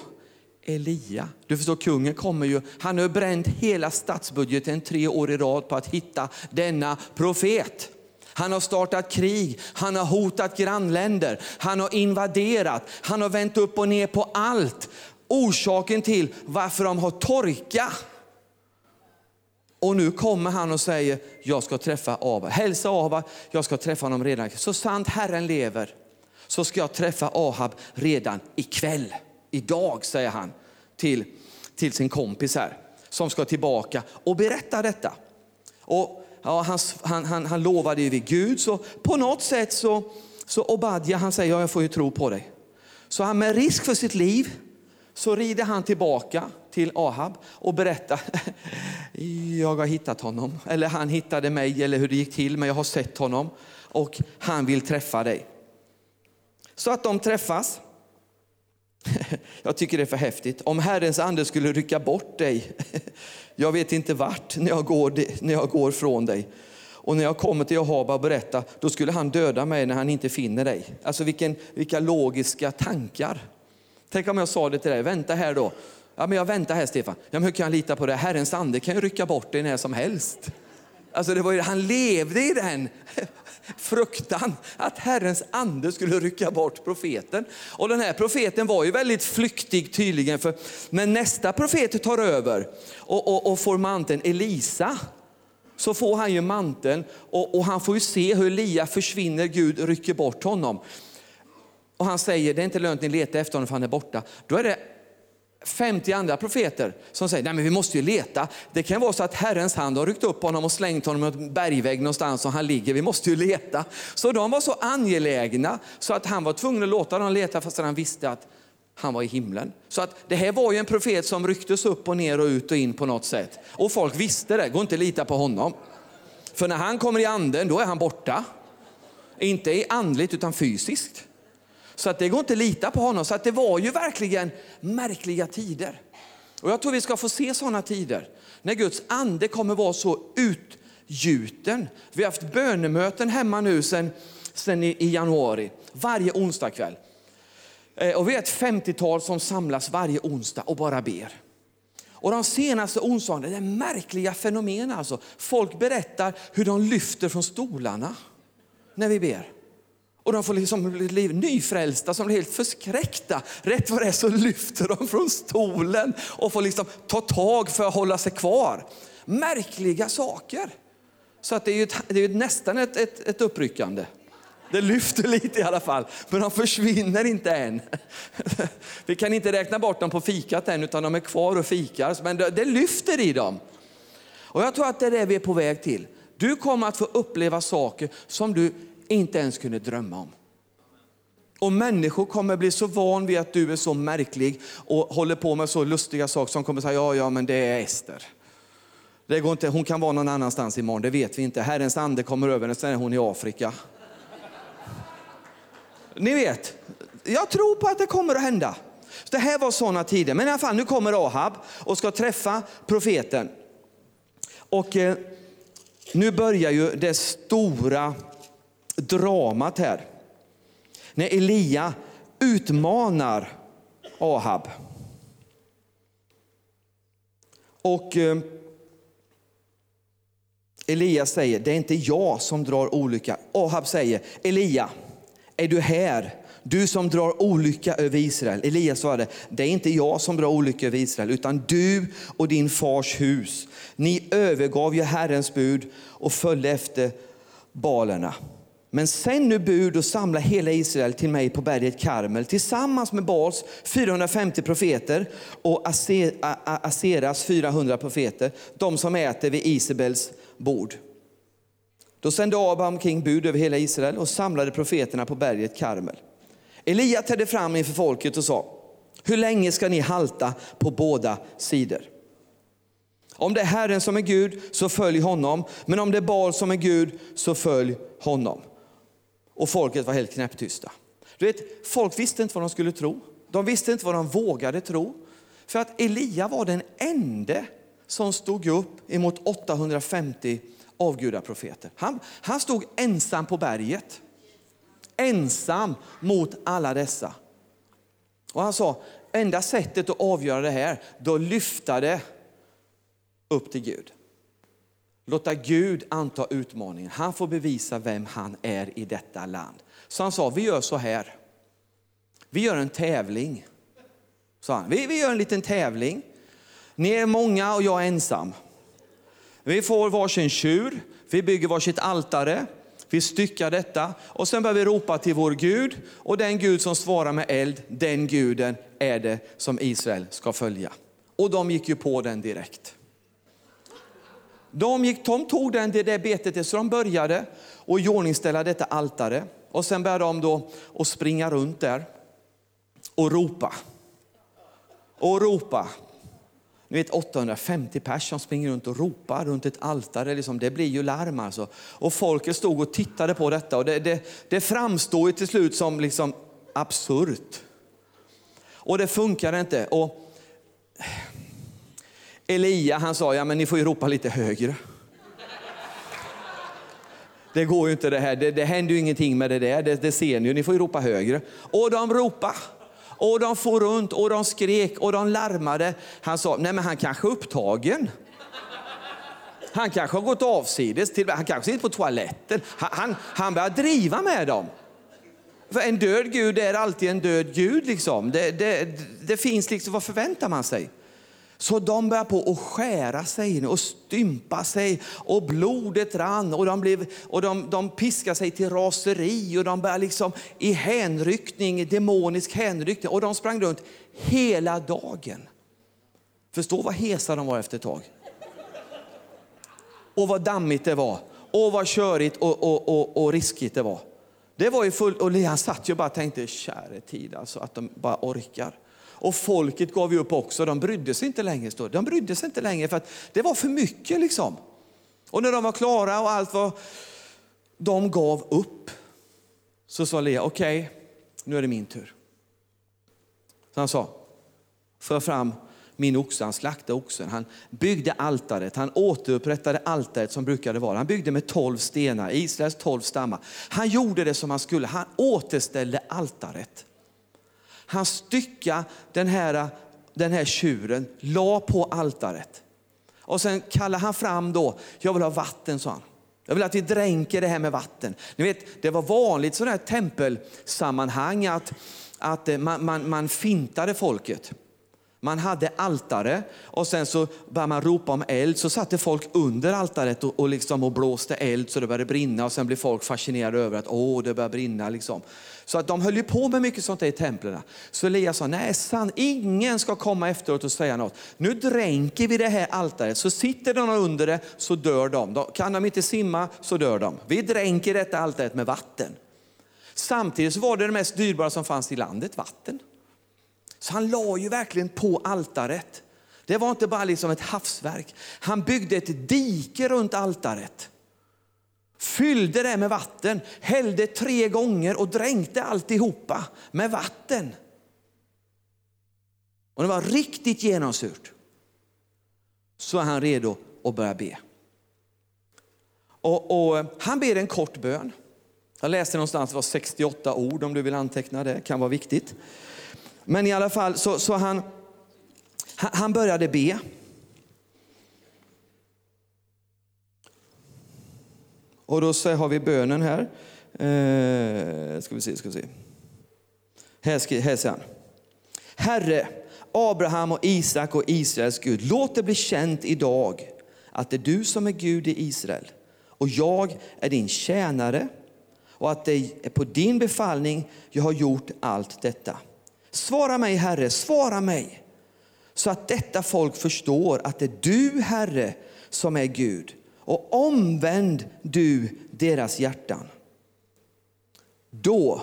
Elia. Du förstår, kungen kommer ju, han har bränt hela statsbudgeten tre år i rad på att hitta denna profet. Han har startat krig, han har hotat grannländer, han har invaderat, han har vänt upp och ner på allt. Orsaken till varför de har torka och nu kommer han och säger, jag ska träffa Ava. Hälsa Ahab, jag ska träffa honom redan. Så sant Herren lever så ska jag träffa Ahab redan ikväll. Idag, säger han till, till sin kompis här som ska tillbaka och berätta detta. Och ja, han, han, han, han lovade ju vid Gud, så på något sätt så, så Obadja han säger, ja, jag får ju tro på dig. Så han med risk för sitt liv så rider han tillbaka till Ahab och berättar, *laughs* jag har hittat honom. Eller han hittade mig, eller hur det gick till, men jag har sett honom och han vill träffa dig. Så att de träffas. *laughs* Jag tycker det är för häftigt. Om Herrens ande skulle rycka bort dig, *laughs* jag vet inte vart, när jag går, när jag går från dig. Och när jag kommer till Ahab och berättar, då skulle han döda mig när han inte finner dig. Alltså vilken, vilka logiska tankar. Tänk om jag sa det till dig, vänta här då. Ja, men jag väntar här Stefan. Ja, men hur kan jag lita på det? Herrens ande kan ju rycka bort dig när som helst. Alltså det var ju, han levde i den fruktan att Herrens ande skulle rycka bort profeten. Och den här profeten var ju väldigt flyktig tydligen, för när nästa profet tar över och, och, och får manteln, Elisa, så får han ju manteln och, och han får ju se hur Elia försvinner, Gud rycker bort honom. Och han säger, det är inte lönt ni letar efter honom för han är borta. Då är det 50 andra profeter som säger, nej men vi måste ju leta. Det kan vara så att Herrens hand har ryckt upp honom och slängt honom i en bergvägg någonstans och han ligger. Vi måste ju leta. Så de var så angelägna så att han var tvungen att låta dem leta fast han visste att han var i himlen. Så att det här var ju en profet som rycktes upp och ner och ut och in på något sätt. Och folk visste det, går inte att lita på honom. För när han kommer i anden, då är han borta. Inte i andligt utan fysiskt. Så att det går inte att lita på honom. Så att det var ju verkligen märkliga tider. Och jag tror vi ska få se sådana tider. När Guds ande kommer vara så utgjuten. Vi har haft bönemöten hemma nu sedan, sen i, i januari. Varje onsdagkväll. Eh, och vi är ett 50-tal som samlas varje onsdag och bara ber. Och de senaste onsdagarna, det är märkliga fenomen alltså. Folk berättar hur de lyfter från stolarna när vi ber. Och de får liksom bli nyfrälsta som blir helt förskräckta. Rätt vad det är så lyfter de från stolen och får liksom ta tag för att hålla sig kvar. Märkliga saker. Så att det är ju, det är ju nästan ett, ett, ett uppryckande. Det lyfter lite i alla fall, men de försvinner inte än. *laughs* Vi kan inte räkna bort dem på fikat än, utan de är kvar och fikar. Men det, det lyfter i dem. Och jag tror att det är det vi är på väg till. Du kommer att få uppleva saker som du inte ens kunde drömma om. Och människor kommer bli så van vid att du är så märklig och håller på med så lustiga saker som kommer säga, ja, ja, men det är Ester. Det går inte, hon kan vara någon annanstans imorgon, det vet vi inte. Herrens ande kommer över henne, sen är hon i Afrika. Ni vet, jag tror på att det kommer att hända. Så det här var sådana tider. Men i alla fall, nu kommer Ahab och ska träffa profeten. Och eh, nu börjar ju det stora dramat här. När Elia utmanar Ahab. Och eh, Elia säger, det är inte jag som drar olycka. Ahab säger, Elia, är du här? Du som drar olycka över Israel. Elia svarade, det är inte jag som drar olycka över Israel, utan du och din fars hus. Ni övergav ju Herrens bud och följde efter balerna. Men sänd nu bud och samla hela Israel till mig på berget Karmel tillsammans med Bals 450 profeter och Aseras 400 profeter, de som äter vid Isabels bord. Då sände Abraham kring bud över hela Israel och samlade profeterna på berget Karmel. Elia trädde fram inför folket och sa, hur länge ska ni halta på båda sidor? Om det är Herren som är Gud, så följ honom. Men om det är Baal som är Gud, så följ honom. Och folket var helt knäpptysta. Du vet, folk visste inte vad de skulle tro. De visste inte vad de vågade tro. För att Elia var den enda som stod upp emot 850 avgudaprofeter. Han, han stod ensam på berget. Ensam mot alla dessa. Och han sa, enda sättet att avgöra det här, då lyfta det upp till Gud. Låta Gud anta utmaningen. Han får bevisa vem han är i detta land. Så han sa, vi gör så här. Vi gör en tävling. Sa han. Vi, vi gör en liten tävling. Ni är många och jag är ensam. Vi får varsin tjur, vi bygger varsitt altare, vi styckar detta och sen börjar vi ropa till vår Gud och den Gud som svarar med eld, den guden är det som Israel ska följa. Och de gick ju på den direkt. De, gick, de tog den, det, där betet så de började och iordningställa detta altare. Och sen började de då att springa runt där och ropa. Och ropa. Ni vet 850 pers som springer runt och ropar runt ett altare, liksom, det blir ju larm alltså. Och folket stod och tittade på detta och det, det, det framstod ju till slut som liksom absurt. Och det funkar inte. Och Elia han sa, ja men ni får ju ropa lite högre. Det går ju inte det här, det, det händer ju ingenting med det där, det, det ser ni ju, ni får ju ropa högre. Och de ropade. Och de for runt och de skrek och de larmade. Han sa, nej men han kanske är upptagen. Han kanske har gått avsides, till, han kanske sitter på toaletten. Han, han, han börjar driva med dem. För en död Gud är alltid en död Gud. Liksom. Det, det, det finns liksom, vad förväntar man sig? Så de började på att skära sig och stympa sig och blodet rann och de, blev, och de, de piskade sig till raseri och de började liksom i hänryckning, demonisk hänryckning och de sprang runt hela dagen. Förstå vad hesa de var efter ett tag. Och vad dammigt det var och vad körigt och, och, och, och riskigt det var. Det var ju fullt, och han satt ju och bara tänkte, käre tid alltså, att de bara orkar. Och folket gav ju upp också, de brydde sig inte längre. Stod. De brydde sig inte längre för att det var för mycket liksom. Och när de var klara och allt var, de gav upp. Så sa Lea, okej, okay, nu är det min tur. Så han sa, för fram min oxe, han slaktade oxen, han byggde altaret, han återupprättade altaret som brukade vara. Han byggde med tolv stenar, Israels tolv stammar. Han gjorde det som han skulle, han återställde altaret. Han styckade den här, den här tjuren, la på altaret. Och sen kallade han fram då, jag vill ha vatten sa han. Jag vill att vi dränker det här med vatten. Ni vet, det var vanligt sådana här tempelsammanhang att, att eh, man, man, man fintade folket. Man hade altare och sen så började man ropa om eld. Så satte folk under altaret och, och, liksom och blåste eld så det började brinna. Och sen blev folk fascinerade över att åh, det börjar brinna. Liksom. Så att de höll ju på med mycket sånt där i templen. Så Elias sa, nej san, ingen ska komma efteråt och säga något. Nu dränker vi det här altaret, så sitter de under det så dör de. Kan de inte simma så dör de. Vi dränker detta altaret med vatten. Samtidigt så var det det mest dyrbara som fanns i landet, vatten. Så han la ju verkligen på altaret. Det var inte bara liksom ett havsverk. Han byggde ett dike runt altaret. Fyllde det med vatten, hällde tre gånger och dränkte alltihopa med vatten. Och det var riktigt genomsurt. Så är han redo att börja be. Och, och, han ber en kort bön. Jag läste någonstans det var 68 ord om du vill anteckna det, kan vara viktigt. Men i alla fall så, så han, han började be. Och då så har vi bönen här. Eh, ska vi se, ska vi se. Här, ska, här säger han. Herre, Abraham och Isak och Israels Gud, låt det bli känt idag att det är du som är Gud i Israel och jag är din tjänare och att det är på din befallning jag har gjort allt detta. Svara mig, Herre, svara mig, så att detta folk förstår att det är du, Herre, som är Gud. Och omvänd du deras hjärtan. Då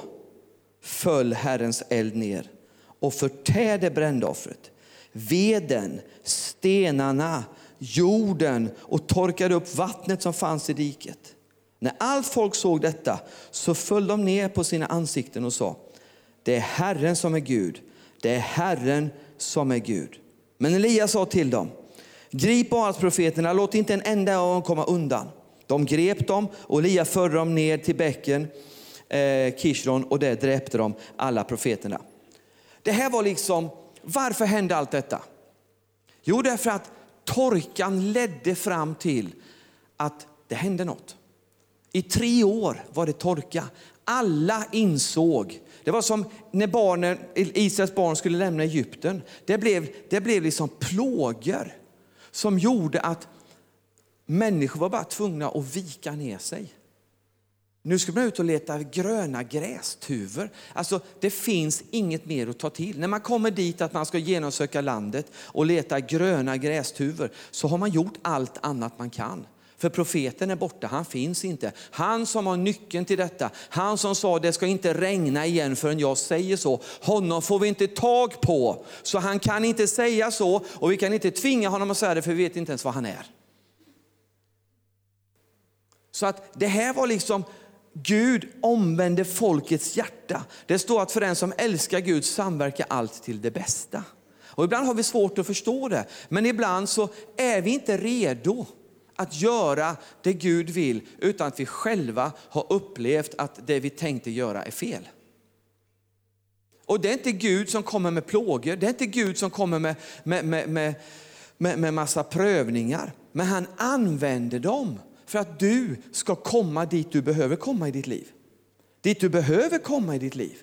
föll Herrens eld ner och förtärde brändoffret. Veden, stenarna, jorden och torkade upp vattnet som fanns i diket. När allt folk såg detta så föll de ner på sina ansikten och sa det är Herren som är Gud. Det är Herren som är Gud. Men Elias sa till dem, grip profeterna, låt inte en enda av dem komma undan. De grep dem och Elia förde dem ner till bäcken eh, Kishron och där dräpte de alla profeterna. Det här var liksom, varför hände allt detta? Jo, därför att torkan ledde fram till att det hände något. I tre år var det torka. Alla insåg det var som när barnen, Israels barn skulle lämna Egypten. Det blev, det blev liksom plågor som gjorde att människor var bara tvungna att vika ner sig. Nu ska man ut och leta gröna grästuvor. Alltså, det finns inget mer att ta till. När man kommer dit att man ska genomsöka landet och leta gröna grästuvor så har man gjort allt annat man kan. För profeten är borta, han finns inte. Han som har nyckeln till detta, han som sa det ska inte regna igen förrän jag säger så. Honom får vi inte tag på. Så han kan inte säga så och vi kan inte tvinga honom att säga det för vi vet inte ens vad han är. Så att det här var liksom Gud omvände folkets hjärta. Det står att för den som älskar Gud samverkar allt till det bästa. Och ibland har vi svårt att förstå det, men ibland så är vi inte redo att göra det Gud vill utan att vi själva har upplevt att det vi tänkte göra är fel. Och det är inte Gud som kommer med plågor, det är inte Gud som kommer med, med, med, med, med, med massa prövningar. Men han använder dem för att du ska komma dit du behöver komma i ditt liv. Dit du behöver komma i ditt liv.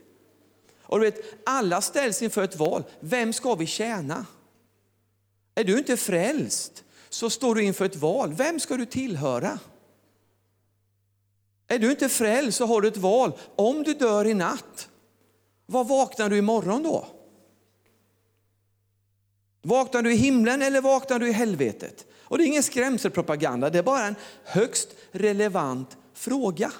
Och du vet, alla ställs inför ett val. Vem ska vi tjäna? Är du inte frälst så står du inför ett val. Vem ska du tillhöra? Är du inte frälst så har du ett val. Om du dör i natt, vad vaknar du imorgon då? Vaknar du i himlen eller vaknar du i helvetet? Och det är ingen skrämselpropaganda, det är bara en högst relevant fråga.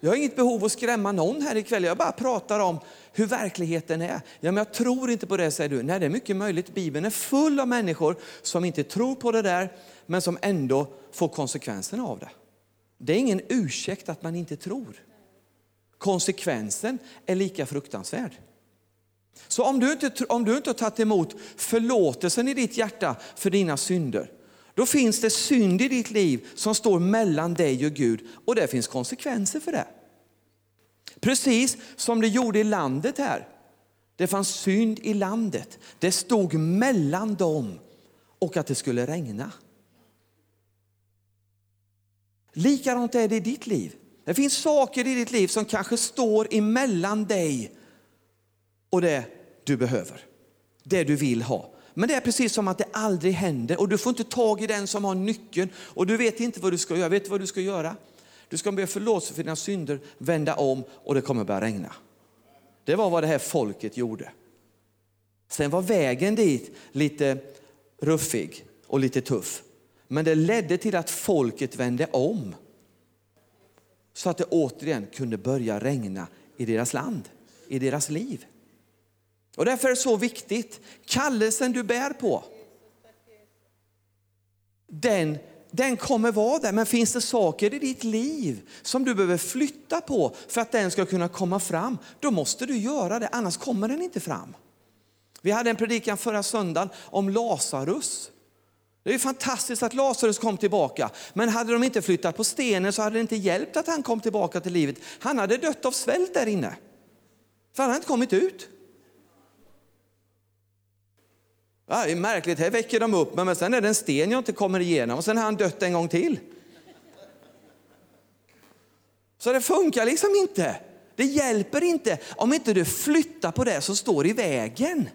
Jag har inget behov att skrämma någon här ikväll, jag bara pratar om hur verkligheten är. Ja, men jag tror inte på det, säger du. Nej, det är mycket möjligt. Bibeln är full av människor som inte tror på det där, men som ändå får konsekvenserna av det. Det är ingen ursäkt att man inte tror. Konsekvensen är lika fruktansvärd. Så om du, inte, om du inte har tagit emot förlåtelsen i ditt hjärta för dina synder, då finns det synd i ditt liv som står mellan dig och Gud och det finns konsekvenser för det. Precis som det gjorde i landet här. Det fanns synd i landet. Det stod mellan dem och att det skulle regna. Likadant är det i ditt liv. Det finns saker i ditt liv som kanske står emellan dig och det du behöver. Det du vill ha. Men det är precis som att det aldrig händer och du får inte tag i den som har nyckeln och du vet inte vad du ska göra. Vet du vad du ska göra? Du ska be förlåtelse för dina synder, vända om och det kommer börja regna. Det var vad det här folket gjorde. Sen var vägen dit lite ruffig och lite tuff. Men det ledde till att folket vände om. Så att det återigen kunde börja regna i deras land, i deras liv. Och därför är det så viktigt, kallelsen du bär på, den, den kommer vara där. Men finns det saker i ditt liv som du behöver flytta på för att den ska kunna komma fram, då måste du göra det, annars kommer den inte fram. Vi hade en predikan förra söndagen om Lazarus. Det är fantastiskt att Lazarus kom tillbaka, men hade de inte flyttat på stenen så hade det inte hjälpt att han kom tillbaka till livet. Han hade dött av svält där inne, för han hade inte kommit ut. Ja, det är märkligt, här väcker de upp mig, men sen är det en sten jag inte kommer igenom och sen har han dött en gång till. Så det funkar liksom inte. Det hjälper inte om inte du flyttar på det som står i vägen.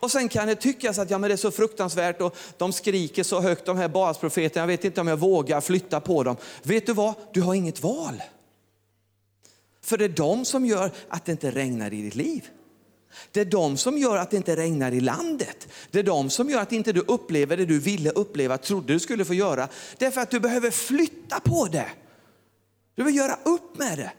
Och sen kan det tyckas att ja, men det är så fruktansvärt och de skriker så högt, de här basprofeterna, jag vet inte om jag vågar flytta på dem. Vet du vad? Du har inget val. För det är de som gör att det inte regnar i ditt liv. Det är de som gör att det inte regnar i landet. Det är de som gör att inte du upplever det du ville uppleva, trodde du skulle få göra. Därför att du behöver flytta på det. Du behöver göra upp med det.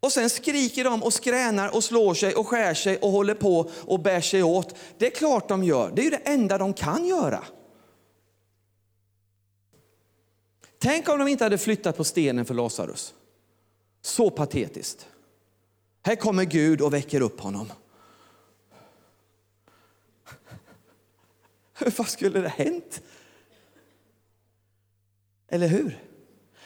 Och sen skriker de och skränar och slår sig och skär sig och håller på och bär sig åt. Det är klart de gör, det är ju det enda de kan göra. Tänk om de inte hade flyttat på stenen för Lazarus. Så patetiskt. Här kommer Gud och väcker upp honom. *laughs* Vad skulle det hänt? Eller hur?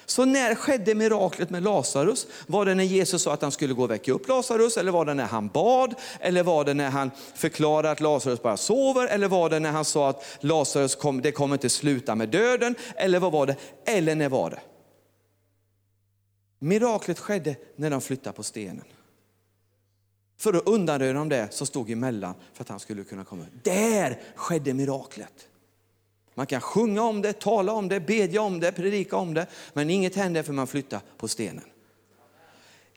Så när skedde miraklet med Lazarus? Var det när Jesus sa att han skulle gå och väcka upp Lazarus? Eller var det när han bad? Eller var det när han förklarade att Lazarus bara sover? Eller var det när han sa att Lazarus kom, det kommer inte sluta med döden? Eller vad var det? Eller när var det? Miraklet skedde när de flyttade på stenen. För att undanröja de det som stod emellan för att han skulle kunna komma. Där skedde miraklet. Man kan sjunga om det, tala om det, bedja om det, predika om det, men inget händer för man flyttar på stenen.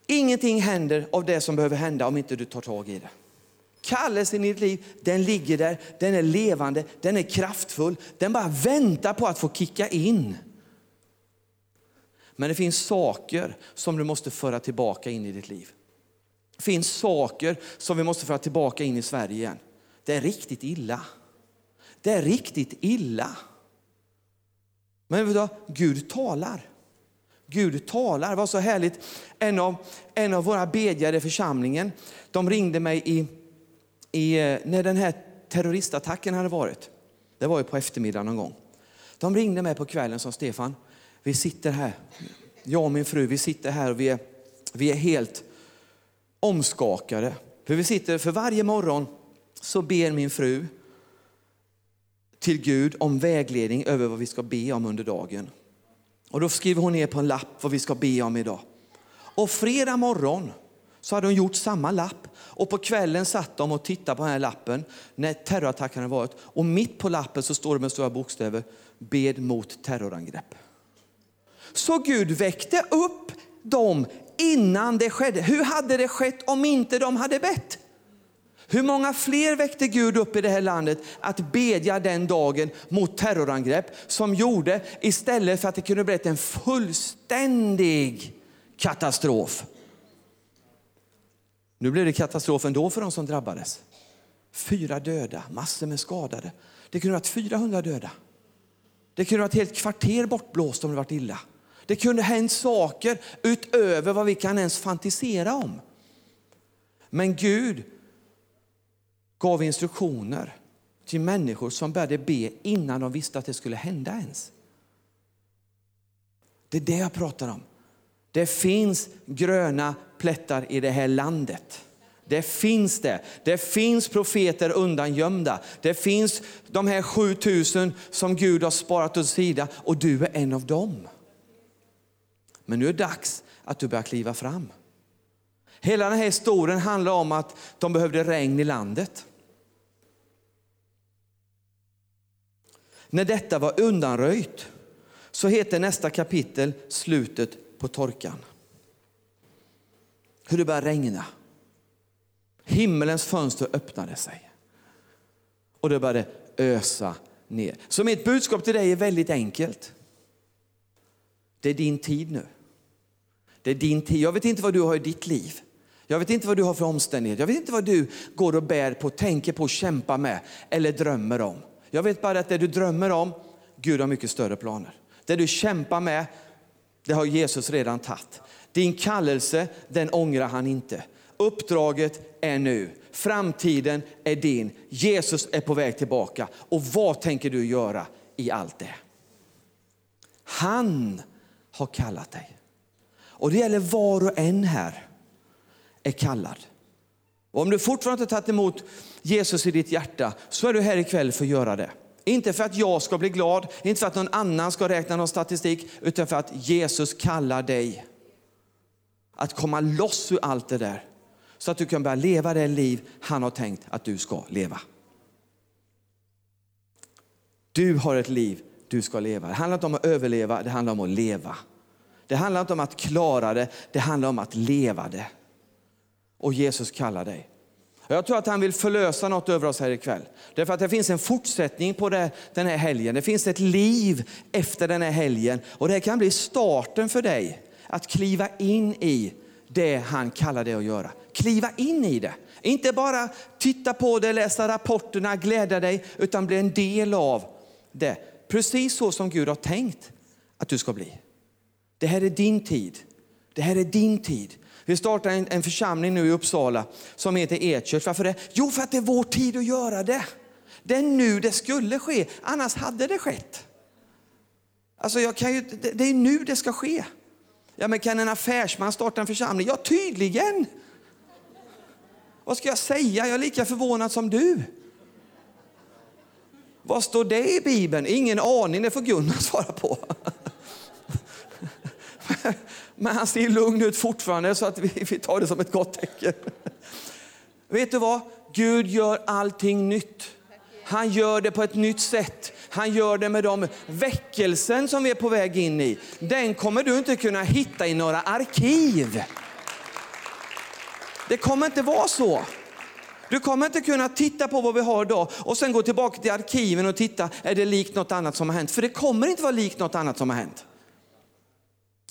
Ingenting händer av det som behöver hända om inte du tar tag i det. Kallelsen i ditt liv, den ligger där, den är levande, den är kraftfull, den bara väntar på att få kicka in. Men det finns saker som du måste föra tillbaka in i ditt liv. Det finns saker som vi måste föra tillbaka in i Sverige igen. Det är riktigt illa. Det är riktigt illa. Men vet du, Gud talar. Gud talar. Det var så härligt. En av, en av våra bedjare i församlingen, de ringde mig i, i, eh, när den här terroristattacken hade varit. Det var ju på eftermiddagen någon gång. De ringde mig på kvällen och sa Stefan, vi sitter här, jag och min fru, vi sitter här och vi är, vi är helt omskakade. För vi sitter för varje morgon så ber min fru till Gud om vägledning över vad vi ska be om under dagen. Och då skriver hon ner på en lapp vad vi ska be om idag. Och fredag morgon så hade hon gjort samma lapp och på kvällen satt de och tittade på den här lappen när terrorattacken hade varit. Och mitt på lappen så står det med stora bokstäver, bed mot terrorangrepp. Så Gud väckte upp dem innan det skedde. Hur hade det skett om inte de hade bett? Hur många fler väckte Gud upp i det här landet att bedja den dagen mot terrorangrepp som gjorde istället för att det kunde bli en fullständig katastrof. Nu blev det katastrof ändå för de som drabbades. Fyra döda, massor med skadade. Det kunde ha varit 400 döda. Det kunde ha varit ett helt kvarter bortblåst om det varit illa. Det kunde ha hänt saker utöver vad vi kan ens fantisera om. Men Gud gav instruktioner till människor som började be innan de visste att det skulle hända ens. Det är det jag pratar om. Det finns gröna plättar i det här landet. Det finns det. Det finns profeter undangömda. Det finns de här 7000 som Gud har sparat åt sida och du är en av dem. Men nu är det dags att du börjar kliva fram. Hela den här historien handlar om att de behövde regn i landet. När detta var undanröjt så heter nästa kapitel slutet på torkan. Hur det började regna. Himmelens fönster öppnade sig. Och det började ösa ner. Så mitt budskap till dig är väldigt enkelt. Det är din tid nu. Det är din tid. Jag vet inte vad du har i ditt liv. Jag vet inte vad du har för omständigheter. Jag vet inte vad du går och bär på, tänker på, kämpar med eller drömmer om. Jag vet bara att det du drömmer om, Gud har mycket större planer. Det du kämpar med, det har Jesus redan tagit. Din kallelse, den ångrar han inte. Uppdraget är nu. Framtiden är din. Jesus är på väg tillbaka. Och vad tänker du göra i allt det? Han har kallat dig. Och det gäller var och en här är kallad. Och om du fortfarande inte tagit emot Jesus i ditt hjärta så är du här ikväll för att göra det. Inte för att jag ska bli glad, inte för att någon annan ska räkna någon statistik, utan för att Jesus kallar dig att komma loss ur allt det där. Så att du kan börja leva det liv han har tänkt att du ska leva. Du har ett liv du ska leva. Det handlar inte om att överleva, det handlar om att leva. Det handlar inte om att klara det, det handlar om att leva det. Och Jesus kallar dig. Jag tror att han vill förlösa något över oss här ikväll. Därför att det finns en fortsättning på det, den här helgen. Det finns ett liv efter den här helgen. Och det kan bli starten för dig att kliva in i det han kallar dig att göra. Kliva in i det. Inte bara titta på det, läsa rapporterna, glädja dig, utan bli en del av det. Precis så som Gud har tänkt att du ska bli. Det här är din tid. Det här är din tid. Vi startar en, en församling nu i Uppsala som heter E-church. Varför det? Jo, för att det är vår tid att göra det. Det är nu det skulle ske, annars hade det skett. Alltså jag kan ju, det, det är nu det ska ske. Ja, men kan en affärsman starta en församling? Ja, tydligen. Vad ska jag säga? Jag är lika förvånad som du. Vad står det i Bibeln? Ingen aning, det får Gunnar *laughs* svara på. *laughs* Men han ser lugn ut fortfarande så att vi, vi tar det som ett gott tecken. *laughs* Vet du vad? Gud gör allting nytt. Han gör det på ett nytt sätt. Han gör det med de väckelsen som vi är på väg in i. Den kommer du inte kunna hitta i några arkiv. Det kommer inte vara så. Du kommer inte kunna titta på vad vi har idag och sen gå tillbaka till arkiven och titta, är det likt något annat som har hänt? För det kommer inte vara likt något annat som har hänt.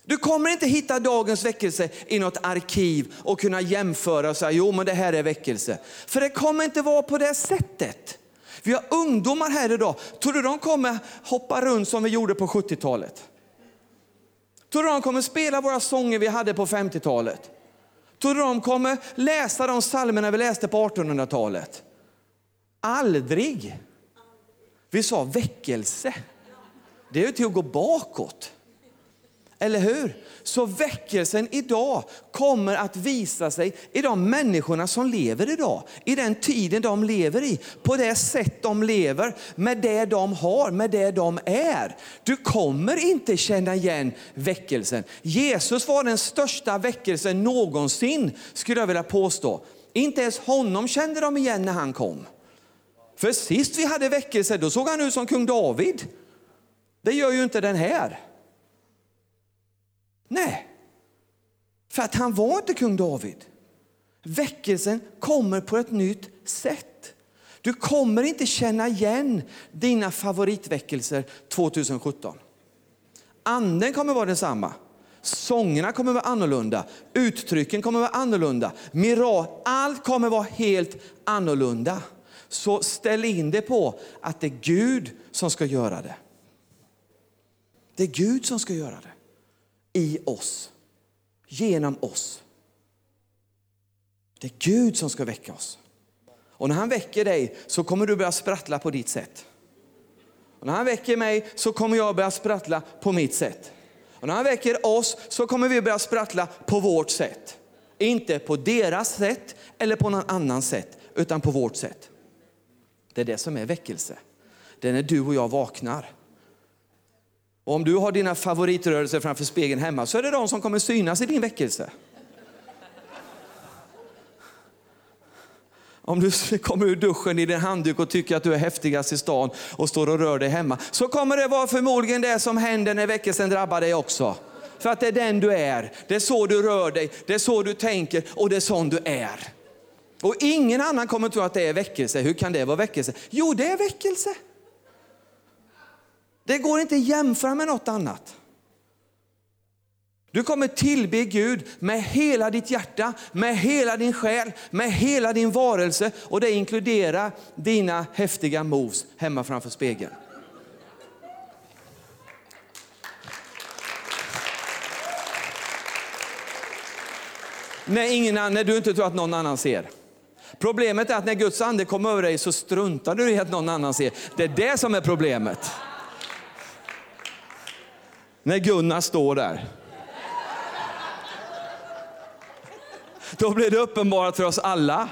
Du kommer inte hitta dagens väckelse i något arkiv och kunna jämföra och säga, jo men det här är väckelse. För det kommer inte vara på det sättet. Vi har ungdomar här idag. Tror du de kommer hoppa runt som vi gjorde på 70-talet? Tror du de kommer spela våra sånger vi hade på 50-talet? Tror du de kommer läsa de psalmerna vi läste på 1800-talet? Aldrig. Vi sa väckelse. Det är ju till att gå bakåt. Eller hur? Så väckelsen idag kommer att visa sig i de människorna som lever idag. I den tiden de lever i. På det sätt de lever, med det de har, med det de är. Du kommer inte känna igen väckelsen. Jesus var den största väckelsen någonsin, skulle jag vilja påstå. Inte ens honom kände de igen när han kom. För sist vi hade väckelse, då såg han ut som kung David. Det gör ju inte den här. Nej, för att han var inte kung David. Väckelsen kommer på ett nytt sätt. Du kommer inte känna igen dina favoritväckelser 2017. Anden kommer vara densamma. Sångerna kommer vara annorlunda, uttrycken kommer vara annorlunda, Mirak, allt kommer vara helt annorlunda. Så ställ in det på att det är Gud som ska göra det. Det är Gud som ska göra det i oss, genom oss. Det är Gud som ska väcka oss. Och när han väcker dig så kommer du börja sprattla på ditt sätt. Och när han väcker mig så kommer jag börja sprattla på mitt sätt. Och när han väcker oss så kommer vi börja sprattla på vårt sätt. Inte på deras sätt eller på någon annan sätt, utan på vårt sätt. Det är det som är väckelse. Det är när du och jag vaknar. Och om du har dina favoritrörelser framför spegeln hemma så är det de som kommer synas i din väckelse. Om du *laughs* kommer ur duschen i din handduk och tycker att du är häftigast i stan och står och rör dig hemma, så kommer det vara förmodligen det som händer när väckelsen drabbar dig också. För att det är den du är, det är så du rör dig, det är så du tänker och det är sån du är. Och ingen annan kommer tro att det är väckelse. Hur kan det vara väckelse? Jo, det är väckelse. Det går inte att jämföra med något annat. Du kommer tillbe Gud med hela ditt hjärta, med hela din själ, med hela din varelse och det inkluderar dina häftiga moves hemma framför spegeln. När, ingen, när du inte tror att någon annan ser. Problemet är att när Guds ande kommer över dig så struntar du i att någon annan ser. Det är det som är problemet. När Gunnar står där. Då blir det uppenbarat för oss alla.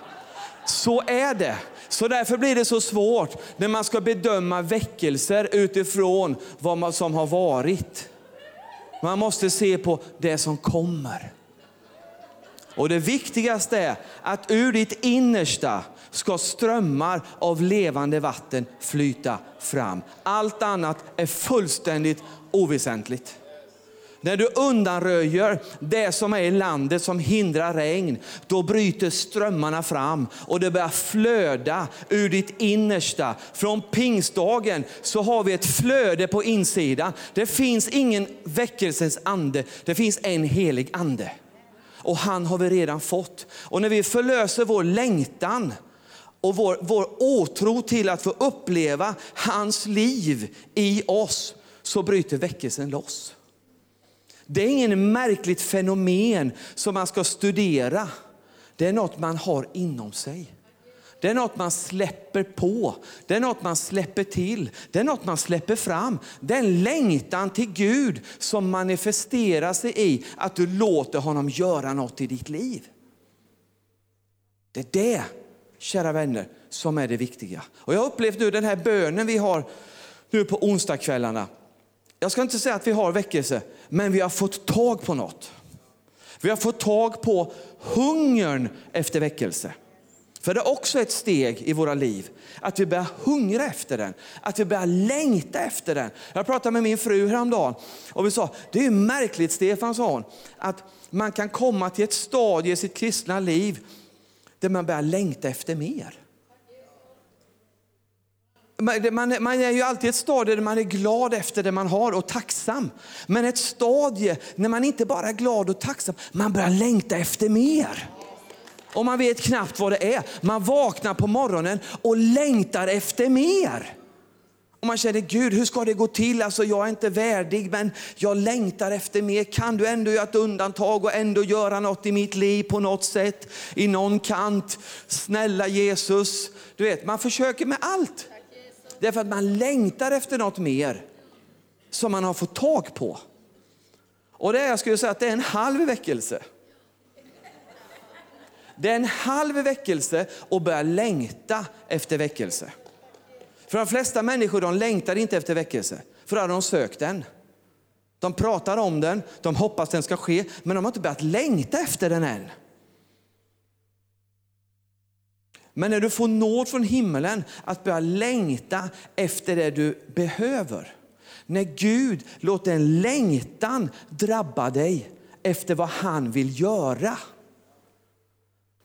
Så är det. Så därför blir det så svårt när man ska bedöma väckelser utifrån vad som har varit. Man måste se på det som kommer. Och det viktigaste är att ur ditt innersta ska strömmar av levande vatten flyta fram. Allt annat är fullständigt oväsentligt. När du undanröjer det som är i landet som hindrar regn, då bryter strömmarna fram och det börjar flöda ur ditt innersta. Från pingstdagen så har vi ett flöde på insidan. Det finns ingen väckelsens ande, det finns en helig ande. Och han har vi redan fått. Och när vi förlöser vår längtan och vår, vår åtro till att få uppleva hans liv i oss, så bryter väckelsen loss. Det är inget märkligt fenomen som man ska studera. Det är något man har inom sig. Det är något man släpper på, det är något man släpper till, det är något man släpper fram. Det är en längtan till Gud som manifesterar sig i att du låter honom göra något i ditt liv. Det är det, kära vänner, som är det viktiga. Och jag har upplevt nu den här bönen vi har nu på onsdagskvällarna. Jag ska inte säga att vi har väckelse, men vi har fått tag på något. Vi har fått tag på hungern efter väckelse. För det är också ett steg i våra liv, att vi börjar hungra efter den, att vi börjar längta efter den. Jag pratade med min fru häromdagen och vi sa, det är märkligt Stefan, sa hon, att man kan komma till ett stadie i sitt kristna liv där man börjar längta efter mer. Man, man är ju alltid ett stadie där man är glad efter det man har och tacksam. Men ett stadie när man inte bara är glad och tacksam, man börjar längta efter mer. Och man vet knappt vad det är. Man vaknar på morgonen och längtar efter mer. Och man känner, Gud hur ska det gå till? Alltså, jag är inte värdig men jag längtar efter mer. Kan du ändå göra ett undantag och ändå göra något i mitt liv på något sätt? I någon kant. Snälla Jesus. Du vet, man försöker med allt. Därför att man längtar efter något mer som man har fått tag på. Och det är, jag skulle säga att det är en halv väckelse. Det är en halv väckelse och börja längta efter väckelse. För de flesta människor de längtar inte efter väckelse, för då har de sökt den. De pratar om den, de hoppas den ska ske, men de har inte börjat längta efter den än. Men när du får nåd från himmelen att börja längta efter det du behöver. När Gud låter en längtan drabba dig efter vad han vill göra.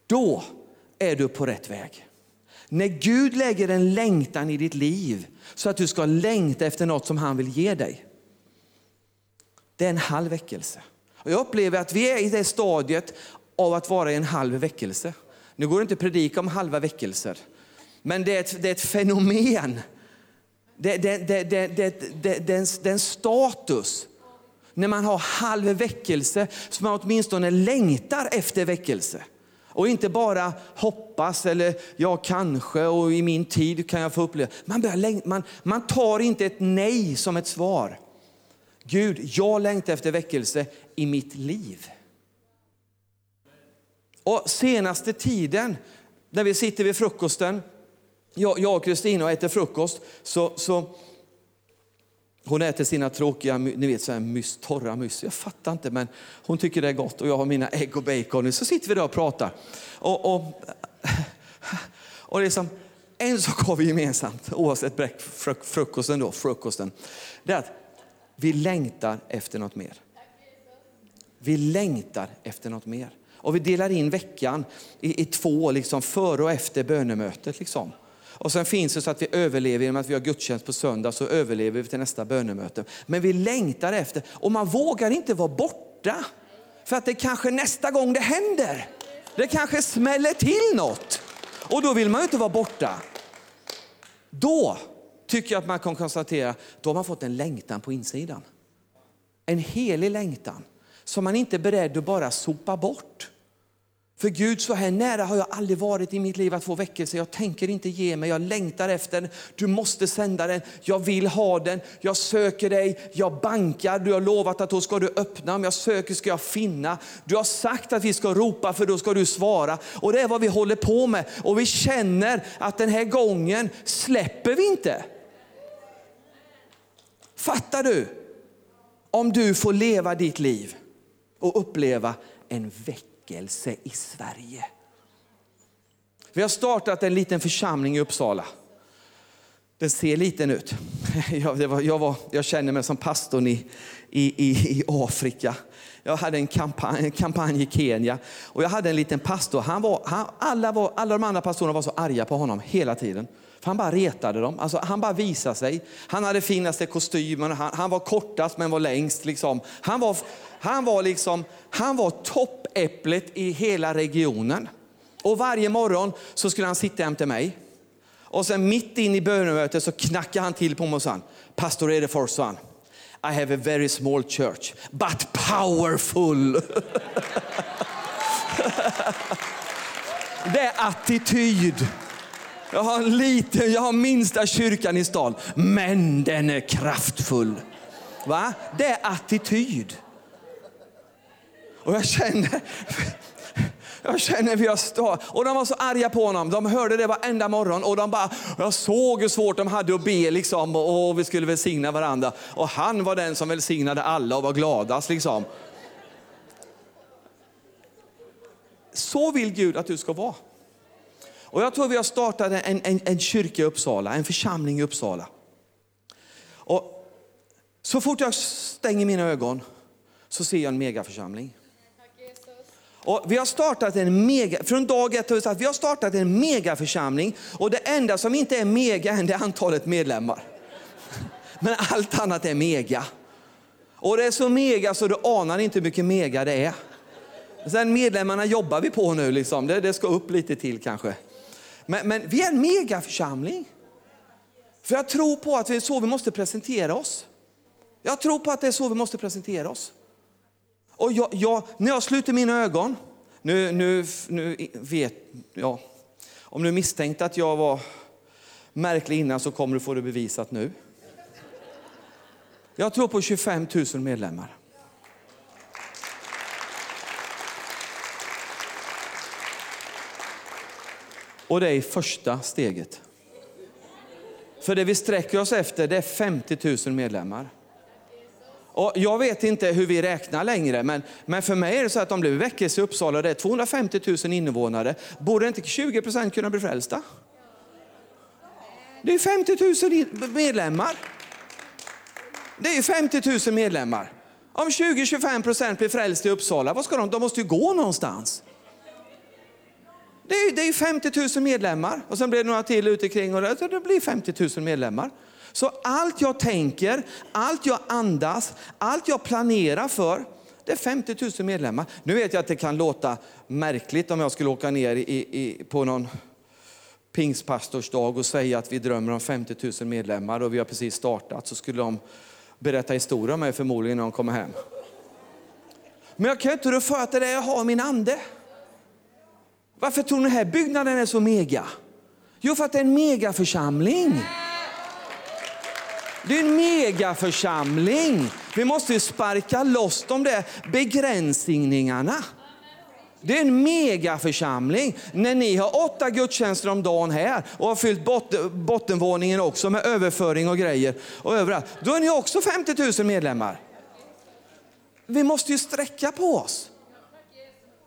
Då är du på rätt väg. När Gud lägger en längtan i ditt liv så att du ska längta efter något som han vill ge dig. Det är en halv väckelse. Och jag upplever att vi är i det stadiet av att vara i en halv väckelse. Nu går det inte att predika om halva väckelser, men det är ett, det är ett fenomen. Det, det, det, det, det, det, det, är en status när man har halv väckelse, så man åtminstone längtar efter väckelse. Och inte bara hoppas eller ja kanske och i min tid kan jag få uppleva. Man, börjar, man, man tar inte ett nej som ett svar. Gud, jag längtar efter väckelse i mitt liv. Och senaste tiden, när vi sitter vid frukosten, jag, jag och Kristina och äter frukost, så, så hon äter sina tråkiga ni vet, så här mys, torra mys. Jag fattar inte, men hon tycker det är gott. Och jag har mina ägg och bacon. Så sitter vi där och pratar. Och, och, *laughs* och liksom, en sak har vi gemensamt, oavsett frukosten. Då, frukosten. Det är att vi längtar efter något mer. Vi längtar efter något mer. Och vi delar in veckan i, i två, liksom, före och efter bönemötet. Liksom. Och sen finns det så att vi överlever genom att vi har gudstjänst på söndag, så överlever vi till nästa bönemöte. Men vi längtar efter, och man vågar inte vara borta. För att det kanske nästa gång det händer, det kanske smäller till något. Och då vill man ju inte vara borta. Då tycker jag att man kan konstatera, då har man fått en längtan på insidan. En helig längtan som man inte är beredd att bara sopa bort. För Gud, så här nära har jag aldrig varit i mitt liv att få väckelse. Jag tänker inte ge mig, jag längtar efter den. Du måste sända den, jag vill ha den, jag söker dig, jag bankar. Du har lovat att då ska du öppna, om jag söker ska jag finna. Du har sagt att vi ska ropa för då ska du svara. Och det är vad vi håller på med. Och vi känner att den här gången släpper vi inte. Fattar du? Om du får leva ditt liv och uppleva en väckelse väckelse i Sverige. Vi har startat en liten församling i Uppsala. Den ser liten ut. *laughs* Jag, var, jag, var, jag känner mig som pastorn i, i, i, i Afrika. Jag hade en kampanj, en kampanj, i Kenya och jag hade en liten pastor. Han var, han, alla, var, alla de andra pastorerna var så arga på honom hela tiden. För han bara retade dem. Alltså, han bara visade sig. Han hade finaste kostymen, han, han var kortast men var längst. Liksom. Han var, han var, liksom, han var toppäpplet i hela regionen. Och varje morgon så skulle han sitta hem till mig. Och sen mitt in i bönemötet så knackade han till på mig och sa, Pastor Edefors, sa han, I have a very small church, but powerful. *laughs* Det är attityd. Jag har en liten, jag har minsta kyrkan i stan, men den är kraftfull. Va? Det är attityd. Och jag känner, jag känner vi har stått. Och de var så arga på honom. De hörde det varenda morgon. Och de bara, jag såg hur svårt de hade att be liksom, och, och vi skulle välsigna varandra. Och han var den som välsignade alla och var gladast. Liksom. Så vill Gud att du ska vara. Och jag tror vi har startat en, en, en kyrka i Uppsala, en församling i Uppsala. Och så fort jag stänger mina ögon så ser jag en megaförsamling. Och vi har startat en mega, från dag ett har vi sagt vi har startat en megaförsamling och det enda som inte är mega är antalet medlemmar. *laughs* Men allt annat är mega. Och det är så mega så du anar inte hur mycket mega det är. Sen medlemmarna jobbar vi på nu, liksom. det, det ska upp lite till kanske. Men, men vi är en megaförsamling. För jag tror på att det är så vi måste presentera oss. Jag tror på att det är så vi måste presentera oss. Och jag, jag, när jag sluter mina ögon, nu, nu, nu vet jag, om du misstänkte att jag var märklig innan så kommer du få det bevisat nu. Jag tror på 25 000 medlemmar. Och det är i första steget. För det vi sträcker oss efter det är 50 000 medlemmar. Och jag vet inte hur vi räknar längre, men, men för mig är det så att om det blir väckelse i Uppsala det är 250 000 invånare, borde inte 20 procent kunna bli frälsta? Det är 50 000 medlemmar. Det är 50 000 medlemmar. Om 20-25 procent blir frälsta i Uppsala, vad ska de? De måste ju gå någonstans. Det är, det är 50 000 medlemmar och sen blir det några till ute kring och det, blir 50 000 medlemmar. Så allt jag tänker, allt jag andas, allt jag planerar för, det är 50 000 medlemmar. Nu vet jag att det kan låta märkligt om jag skulle åka ner i, i, på någon pingstpastorsdag och säga att vi drömmer om 50 000 medlemmar och vi har precis startat. Så skulle de berätta historia om mig förmodligen när de kommer hem. Men jag kan inte rå för att det är det jag har min ande. Varför tror ni den här byggnaden är så mega? Jo, för att det är en megaförsamling. Det är en megaförsamling. Vi måste ju sparka loss de där begränsningarna. Det är en megaförsamling. När ni har åtta gudstjänster om dagen här och har fyllt bot bottenvåningen också med överföring och grejer och överallt, då är ni också 50 000 medlemmar. Vi måste ju sträcka på oss.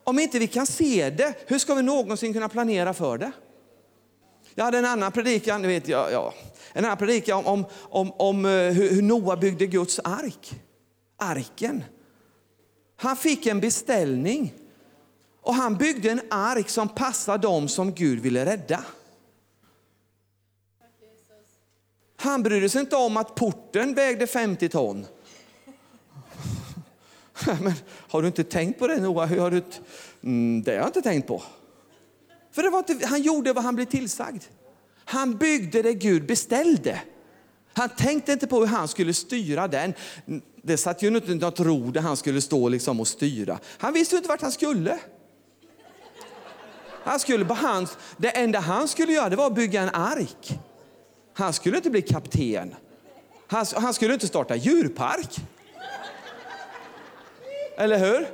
Om inte vi kan se det, hur ska vi någonsin kunna planera för det? Jag hade en annan predikan, vet jag, ja, en annan predikan om, om, om, om eh, hur Noa byggde Guds ark. Arken. Han fick en beställning och han byggde en ark som passade dem som Gud ville rädda. Han brydde sig inte om att porten vägde 50 ton. *laughs* Men har du inte tänkt på det Noa? Hur har du mm, det har jag inte tänkt på. För det var inte, han gjorde vad han blev tillsagd. Han byggde det Gud beställde. Han tänkte inte på hur han skulle styra den. Det satt ju inte något ro där han skulle stå liksom och styra. Han visste inte vart han skulle. Han skulle på hans, det enda han skulle göra det var att bygga en ark. Han skulle inte bli kapten. Han, han skulle inte starta djurpark. Eller hur?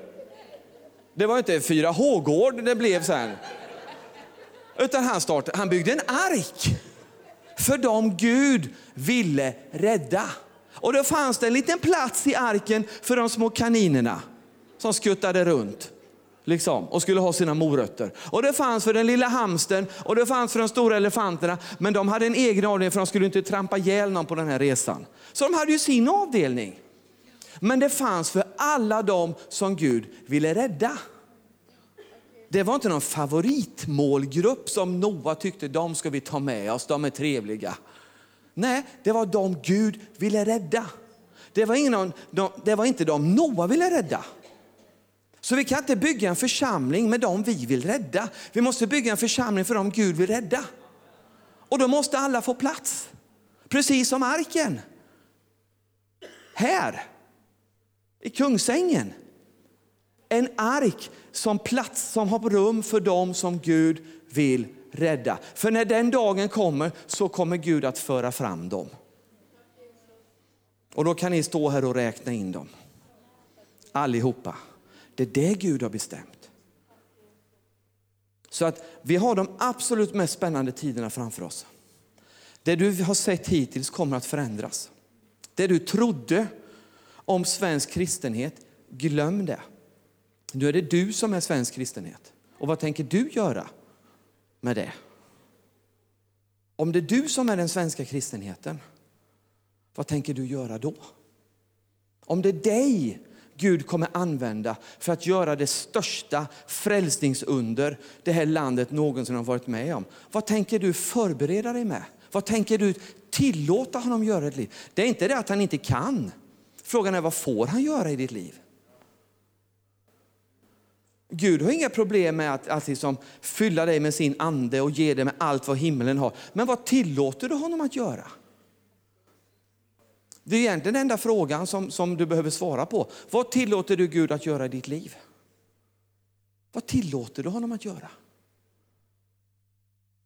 Det var inte 4H-gård det blev sen. Utan han, startade, han byggde en ark för dem Gud ville rädda. Och då fanns det en liten plats i arken för de små kaninerna som skuttade runt liksom, och skulle ha sina morötter. Och det fanns för den lilla hamsten och det fanns för de stora elefanterna. Men de hade en egen avdelning för de skulle inte trampa ihjäl någon på den här resan. Så de hade ju sin avdelning. Men det fanns för alla dem som Gud ville rädda. Det var inte någon favoritmålgrupp som Noa tyckte de ska vi ta med oss, de är trevliga. Nej, det var de Gud ville rädda. Det var, ingen, det var inte de Noa ville rädda. Så vi kan inte bygga en församling med dem vi vill rädda. Vi måste bygga en församling för dem Gud vill rädda. Och då måste alla få plats. Precis som arken. Här, i Kungsängen. En ark som plats, som har rum för dem som Gud vill rädda. För när den dagen kommer så kommer Gud att föra fram dem. Och då kan ni stå här och räkna in dem. Allihopa. Det är det Gud har bestämt. Så att vi har de absolut mest spännande tiderna framför oss. Det du har sett hittills kommer att förändras. Det du trodde om svensk kristenhet, glöm det. Nu är det du som är svensk kristenhet. Och vad tänker du göra med det? Om det är du som är den svenska kristenheten, vad tänker du göra då? Om det är dig Gud kommer använda för att göra det största frälsningsunder det här landet någonsin har varit med om. Vad tänker du förbereda dig med? Vad tänker du tillåta honom göra i ditt liv? Det är inte det att han inte kan. Frågan är vad får han göra i ditt liv? Gud har inga problem med att, att liksom fylla dig med sin ande och ge dig med allt vad himlen har. Men vad tillåter du honom att göra? Det är egentligen den enda frågan som, som du behöver svara på. Vad tillåter du Gud att göra i ditt liv? Vad tillåter du honom att göra?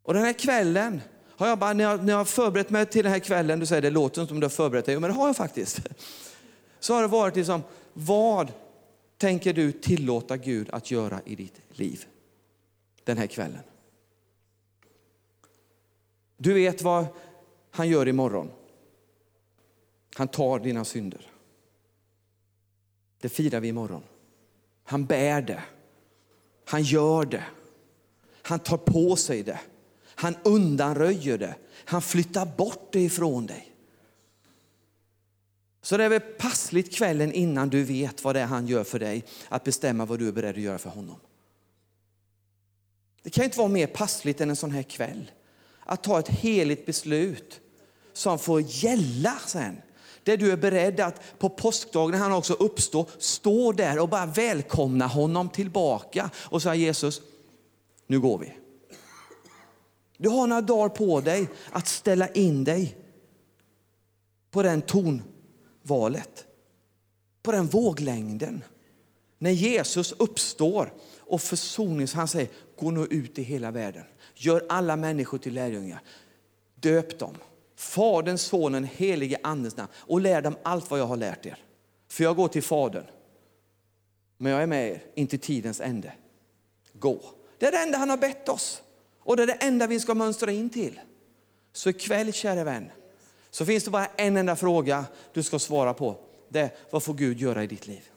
Och den här kvällen, har jag bara, när, jag, när jag har förberett mig till den här kvällen, du säger det låter som du har förberett dig, men det har jag faktiskt. Så har det varit liksom, vad tänker du tillåta Gud att göra i ditt liv den här kvällen? Du vet vad han gör imorgon. Han tar dina synder. Det firar vi imorgon. Han bär det. Han gör det. Han tar på sig det. Han undanröjer det. Han flyttar bort det ifrån dig. Så det är väl passligt kvällen innan du vet vad det är han gör för dig, att bestämma vad du är beredd att göra för honom. Det kan inte vara mer passligt än en sån här kväll. Att ta ett heligt beslut som får gälla sen. Där du är beredd att på påskdagen när han också uppstår, stå där och bara välkomna honom tillbaka och säga Jesus, nu går vi. Du har några dagar på dig att ställa in dig på den ton Valet, på den våglängden. När Jesus uppstår och försonings, han säger, gå nu ut i hela världen. Gör alla människor till lärjungar. Döp dem. Fadern, Sonen, helige Andens namn och lär dem allt vad jag har lärt er. För jag går till Fadern. Men jag är med er, inte tidens ände. Gå. Det är det enda han har bett oss. Och det är det enda vi ska mönstra in till. Så ikväll, kära vän, så finns det bara en enda fråga du ska svara på. Det är, vad får Gud göra i ditt liv?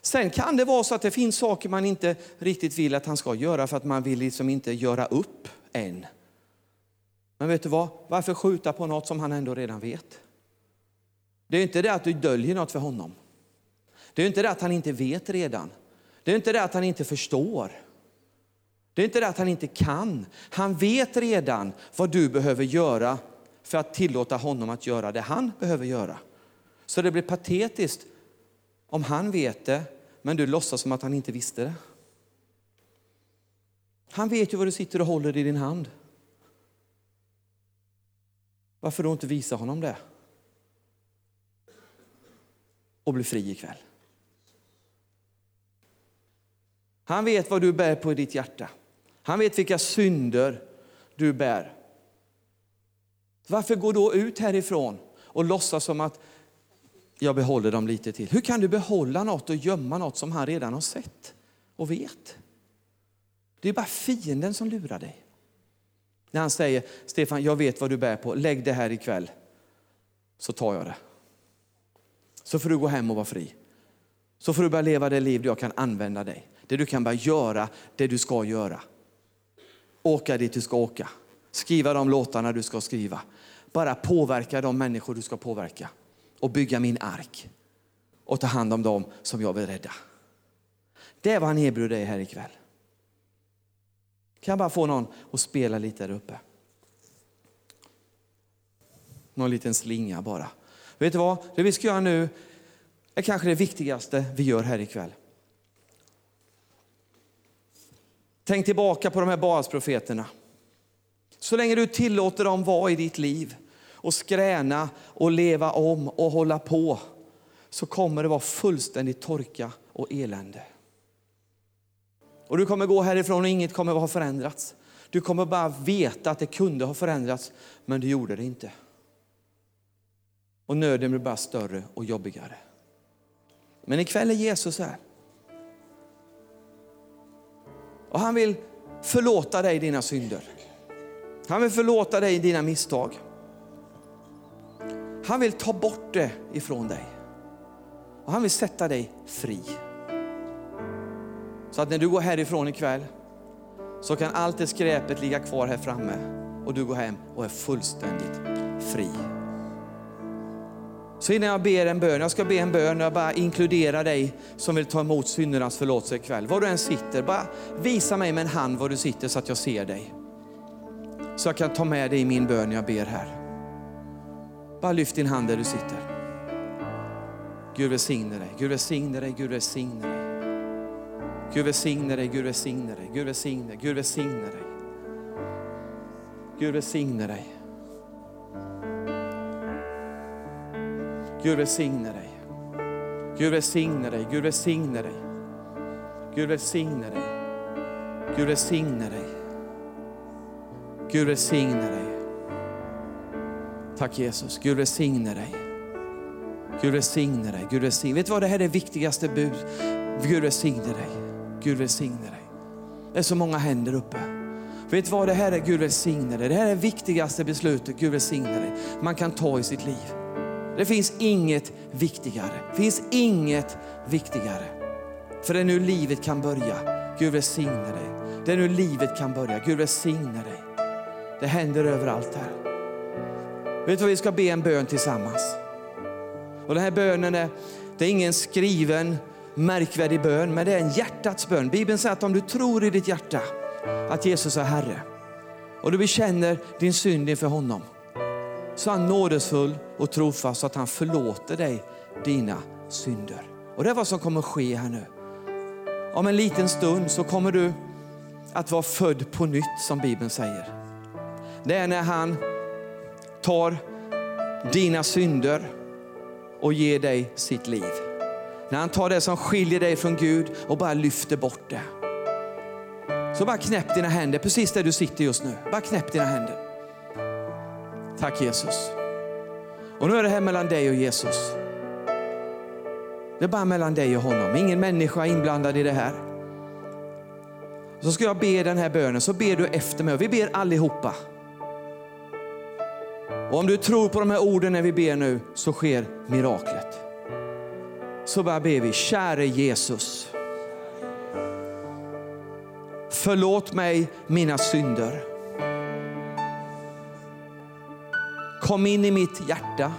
Sen kan det vara så att det finns saker man inte riktigt vill att han ska göra för att man vill liksom inte göra upp än. Men vet du vad? Varför skjuta på något som han ändå redan vet? Det är inte det att du döljer något för honom. Det är inte det att han inte vet redan. Det är inte det att han inte förstår. Det är inte det att han inte kan. Han vet redan vad du behöver göra för att tillåta honom att göra det han behöver göra. Så det blir patetiskt om han vet det, men du låtsas som att han inte visste det. Han vet ju vad du sitter och håller i din hand. Varför då inte visa honom det? Och bli fri ikväll. Han vet vad du bär på i ditt hjärta. Han vet vilka synder du bär. Varför gå då ut härifrån och låtsas som att jag behåller dem lite till? Hur kan du behålla något och gömma något som han redan har sett och vet? Det är bara fienden som lurar dig. När han säger, Stefan, jag vet vad du bär på, lägg det här ikväll, så tar jag det. Så får du gå hem och vara fri. Så får du börja leva det liv där jag kan använda dig. Det du kan börja göra det du ska göra. Åka dit du ska åka. Skriva de låtarna du ska skriva. Bara påverka de människor du ska påverka. Och bygga min ark. Och ta hand om dem som jag vill rädda. Det är vad han erbjuder dig här ikväll. Kan jag bara få någon att spela lite där uppe? Någon liten slinga bara. Vet du vad? Det vi ska göra nu är kanske det viktigaste vi gör här ikväll. Tänk tillbaka på de här Baalsprofeterna. Så länge du tillåter dem vara i ditt liv och skräna och leva om och hålla på så kommer det vara fullständigt torka och elände. Och du kommer gå härifrån och inget kommer ha förändrats. Du kommer bara veta att det kunde ha förändrats, men du gjorde det inte. Och nöden blir bara större och jobbigare. Men ikväll är Jesus här. Och han vill förlåta dig dina synder. Han vill förlåta dig dina misstag. Han vill ta bort det ifrån dig. Och han vill sätta dig fri. Så att när du går härifrån ikväll så kan allt det skräpet ligga kvar här framme och du går hem och är fullständigt fri. Så innan jag ber en bön, jag ska be en bön, jag bara inkluderar dig som vill ta emot syndernas förlåtelse ikväll. Var du än sitter, bara visa mig med en hand var du sitter så att jag ser dig. Så jag kan ta med dig i min bön när jag ber här. Bara lyft din hand där du sitter. Gud välsigne dig, Gud välsigne dig, Gud välsigne dig. Gud välsigne dig, Gud välsigne dig, Gud välsigne dig, Gud välsigne dig. Gud välsigne dig. Gud välsigne dig. Gud välsigne dig, Gud välsigne dig. Gud välsigne dig. Gud välsigne dig. Gud välsigne dig. Tack Jesus, Gud välsigne dig. Gud välsigne dig, Gud välsigne Vet du vad, det här är det viktigaste bud. Gud välsigne dig. Gud välsigne dig. Det är så många händer uppe. Vet du vad, det här är Gud välsigne dig. Det här är det viktigaste beslutet Gud välsigne dig. Man kan ta i sitt liv. Det finns inget viktigare. Det finns inget viktigare. För det är nu livet kan börja. Gud välsigne dig. Det är nu livet kan börja. Gud välsigne dig. Det händer överallt här. Vet du vad, vi ska be en bön tillsammans. Och den här bönen är, det är ingen skriven märkvärdig bön, men det är en hjärtats bön. Bibeln säger att om du tror i ditt hjärta att Jesus är Herre och du bekänner din synd inför honom, så är han nådesfull och trofast så att han förlåter dig dina synder. Och det är vad som kommer att ske här nu. Om en liten stund så kommer du att vara född på nytt som Bibeln säger. Det är när han tar dina synder och ger dig sitt liv. När han tar det som skiljer dig från Gud och bara lyfter bort det. Så bara knäpp dina händer precis där du sitter just nu. Bara knäpp dina händer. Tack Jesus. Och nu är det här mellan dig och Jesus. Det är bara mellan dig och honom. Ingen människa är inblandad i det här. Så ska jag be den här bönen, så ber du efter mig. Vi ber allihopa. Och om du tror på de här orden när vi ber nu så sker miraklet. Så bara ber vi, käre Jesus. Förlåt mig mina synder. Kom in i mitt hjärta.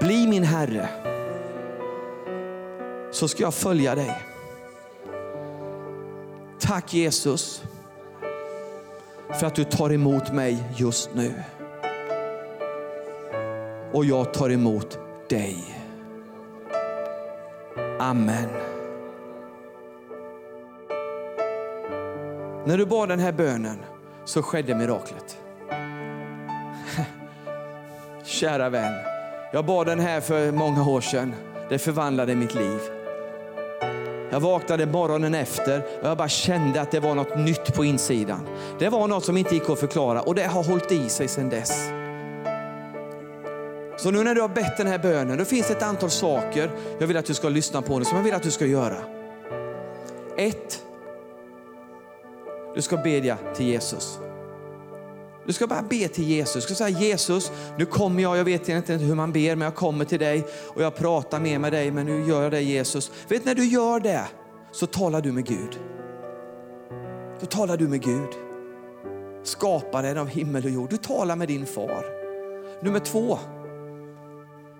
Bli min Herre. Så ska jag följa dig. Tack Jesus för att du tar emot mig just nu. Och jag tar emot dig. Amen. När du bad den här bönen så skedde miraklet. Kära vän, jag bad den här för många år sedan. Det förvandlade mitt liv. Jag vaknade morgonen efter och jag bara kände att det var något nytt på insidan. Det var något som inte gick att förklara och det har hållit i sig sedan dess. Så nu när du har bett den här bönen, då finns det ett antal saker jag vill att du ska lyssna på nu, som jag vill att du ska göra. Ett, du ska bedja till Jesus. Du ska bara be till Jesus. Du ska säga Jesus, nu kommer jag, jag vet inte hur man ber, men jag kommer till dig och jag pratar mer med dig, men nu gör jag det Jesus. Vet när du gör det så talar du med Gud. Då talar du med Gud. Skaparen av himmel och jord. Du talar med din far. Nummer två,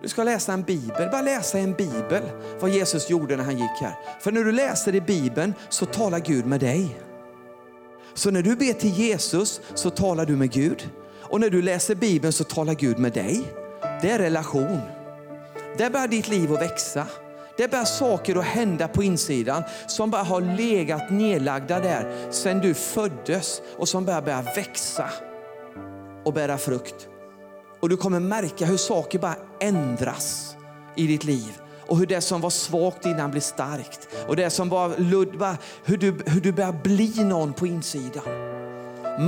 du ska läsa en bibel. Bara läsa en bibel vad Jesus gjorde när han gick här. För när du läser i bibeln så talar Gud med dig. Så när du ber till Jesus så talar du med Gud. Och när du läser Bibeln så talar Gud med dig. Det är relation. Där börjar ditt liv att växa. Det börjar saker att hända på insidan som bara har legat nedlagda där sedan du föddes och som börjar, börja växa och bära frukt. Och du kommer märka hur saker bara ändras i ditt liv och hur det som var svagt innan blir starkt. Och det som var ludd, hur du, hur du börjar bli någon på insidan.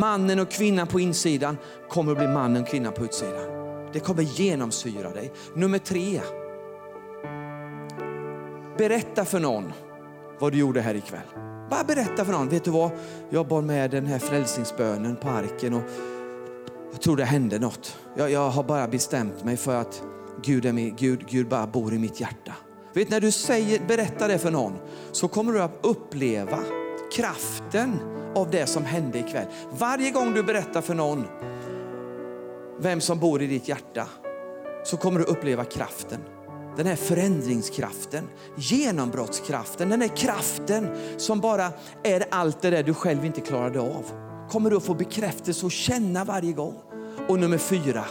Mannen och kvinnan på insidan kommer att bli mannen och kvinnan på utsidan. Det kommer genomsyra dig. Nummer tre. Berätta för någon vad du gjorde här ikväll. Bara berätta för någon. Vet du vad? Jag bar med den här frälsningsbönen på arken och jag tror det hände något. Jag, jag har bara bestämt mig för att Gud, är med, Gud, Gud bara bor i mitt hjärta. Vet, när du säger, berättar det för någon så kommer du att uppleva kraften av det som hände ikväll. Varje gång du berättar för någon vem som bor i ditt hjärta så kommer du uppleva kraften. Den här förändringskraften, genombrottskraften, den här kraften som bara är allt det där du själv inte klarade av. Kommer du att få bekräftelse och känna varje gång. Och nummer fyra,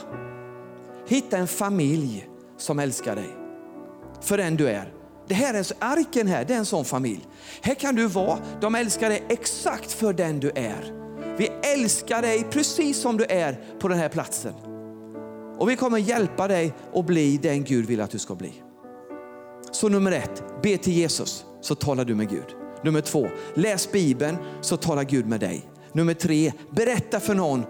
Hitta en familj som älskar dig för den du är. Det här är, arken här, det är en sån familj. Här kan du vara, de älskar dig exakt för den du är. Vi älskar dig precis som du är på den här platsen. Och vi kommer hjälpa dig att bli den Gud vill att du ska bli. Så nummer ett, be till Jesus så talar du med Gud. Nummer två, läs Bibeln så talar Gud med dig. Nummer tre, berätta för någon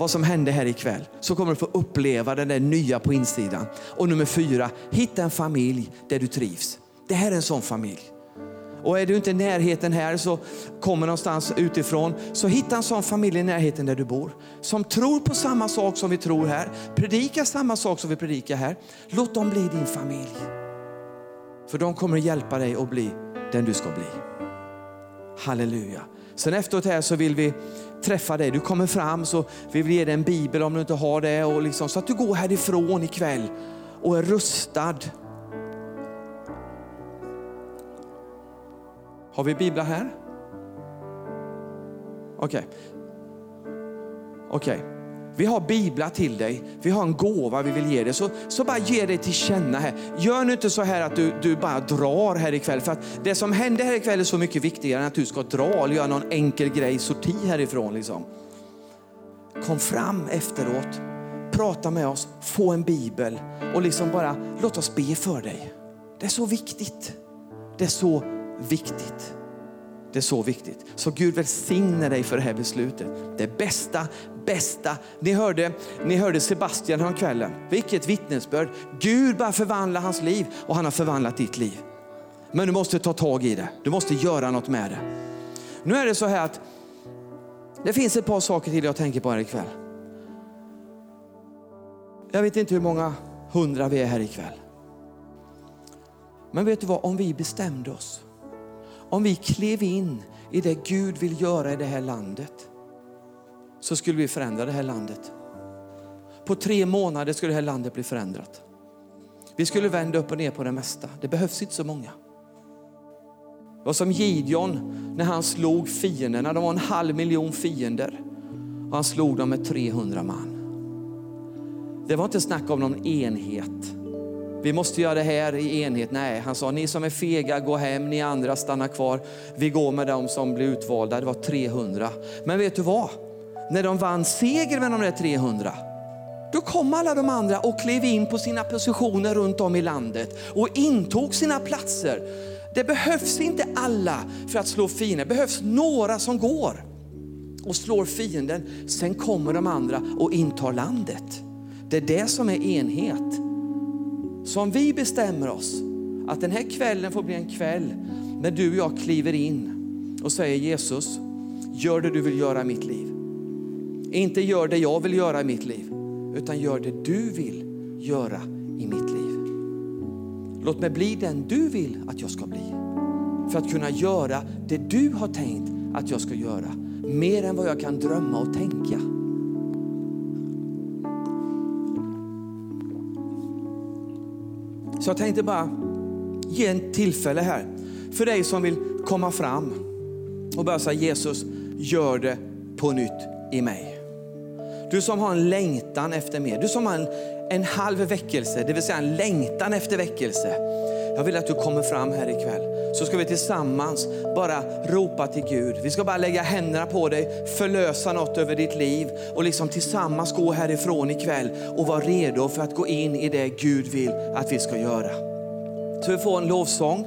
vad som hände här ikväll så kommer du få uppleva den där nya på insidan. Och nummer fyra, hitta en familj där du trivs. Det här är en sån familj. Och är du inte i närheten här så kommer någonstans utifrån. Så hitta en sån familj i närheten där du bor. Som tror på samma sak som vi tror här. Predikar samma sak som vi predikar här. Låt dem bli din familj. För de kommer att hjälpa dig att bli den du ska bli. Halleluja. Sen efteråt här så vill vi träffa dig. Du kommer fram så vi vill ge dig en bibel om du inte har det. Och liksom, så att du går härifrån ikväll och är rustad. Har vi biblar här? Okej. Okay. Okej. Okay. Vi har biblar till dig, vi har en gåva vi vill ge dig. Så, så bara ge dig till känna här. Gör nu inte så här att du, du bara drar här ikväll. För att det som händer här ikväll är så mycket viktigare än att du ska dra eller göra någon enkel grej, sorti härifrån. Liksom. Kom fram efteråt, prata med oss, få en bibel och liksom bara låt oss be för dig. Det är så viktigt. Det är så viktigt. Det är så viktigt. Så Gud välsigne dig för det här beslutet. Det bästa, bästa. Ni hörde, ni hörde Sebastian häromkvällen. Vilket vittnesbörd. Gud bara förvandlar hans liv och han har förvandlat ditt liv. Men du måste ta tag i det. Du måste göra något med det. Nu är det så här att det finns ett par saker till jag tänker på här ikväll. Jag vet inte hur många hundra vi är här ikväll. Men vet du vad, om vi bestämde oss om vi klev in i det Gud vill göra i det här landet så skulle vi förändra det här landet. På tre månader skulle det här landet bli förändrat. Vi skulle vända upp och ner på det mesta. Det behövs inte så många. Det var som Gideon när han slog fienderna. De var en halv miljon fiender. Och han slog dem med 300 man. Det var inte snack om någon enhet. Vi måste göra det här i enhet. Nej, han sa, ni som är fega, gå hem, ni andra stanna kvar. Vi går med dem som blir utvalda. Det var 300. Men vet du vad? När de vann seger med de där 300, då kom alla de andra och klev in på sina positioner runt om i landet och intog sina platser. Det behövs inte alla för att slå fienden, det behövs några som går och slår fienden. Sen kommer de andra och intar landet. Det är det som är enhet. Så om vi bestämmer oss att den här kvällen får bli en kväll när du och jag kliver in och säger Jesus, gör det du vill göra i mitt liv. Inte gör det jag vill göra i mitt liv, utan gör det du vill göra i mitt liv. Låt mig bli den du vill att jag ska bli. För att kunna göra det du har tänkt att jag ska göra. Mer än vad jag kan drömma och tänka. Så jag tänkte bara ge en tillfälle här för dig som vill komma fram och börja säga Jesus, gör det på nytt i mig. Du som har en längtan efter mer, du som har en, en halv väckelse, det vill säga en längtan efter väckelse. Jag vill att du kommer fram här ikväll. Så ska vi tillsammans bara ropa till Gud. Vi ska bara lägga händerna på dig, förlösa något över ditt liv och liksom tillsammans gå härifrån ikväll och vara redo för att gå in i det Gud vill att vi ska göra. Så vi får en lovsång.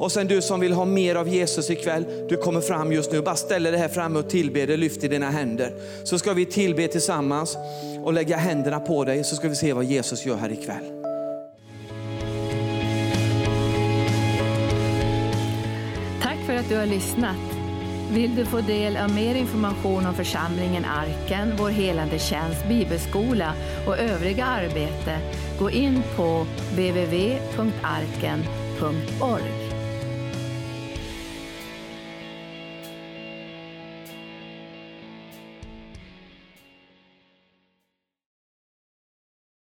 Och sen du som vill ha mer av Jesus ikväll, du kommer fram just nu. Bara ställ dig här framme och tillbe dig, lyft i dina händer. Så ska vi tillbe tillsammans och lägga händerna på dig så ska vi se vad Jesus gör här ikväll. Tack för att du har lyssnat. Vill du få del av mer information om församlingen Arken, vår helande tjänst, bibelskola och övriga arbete, gå in på www.arken.org.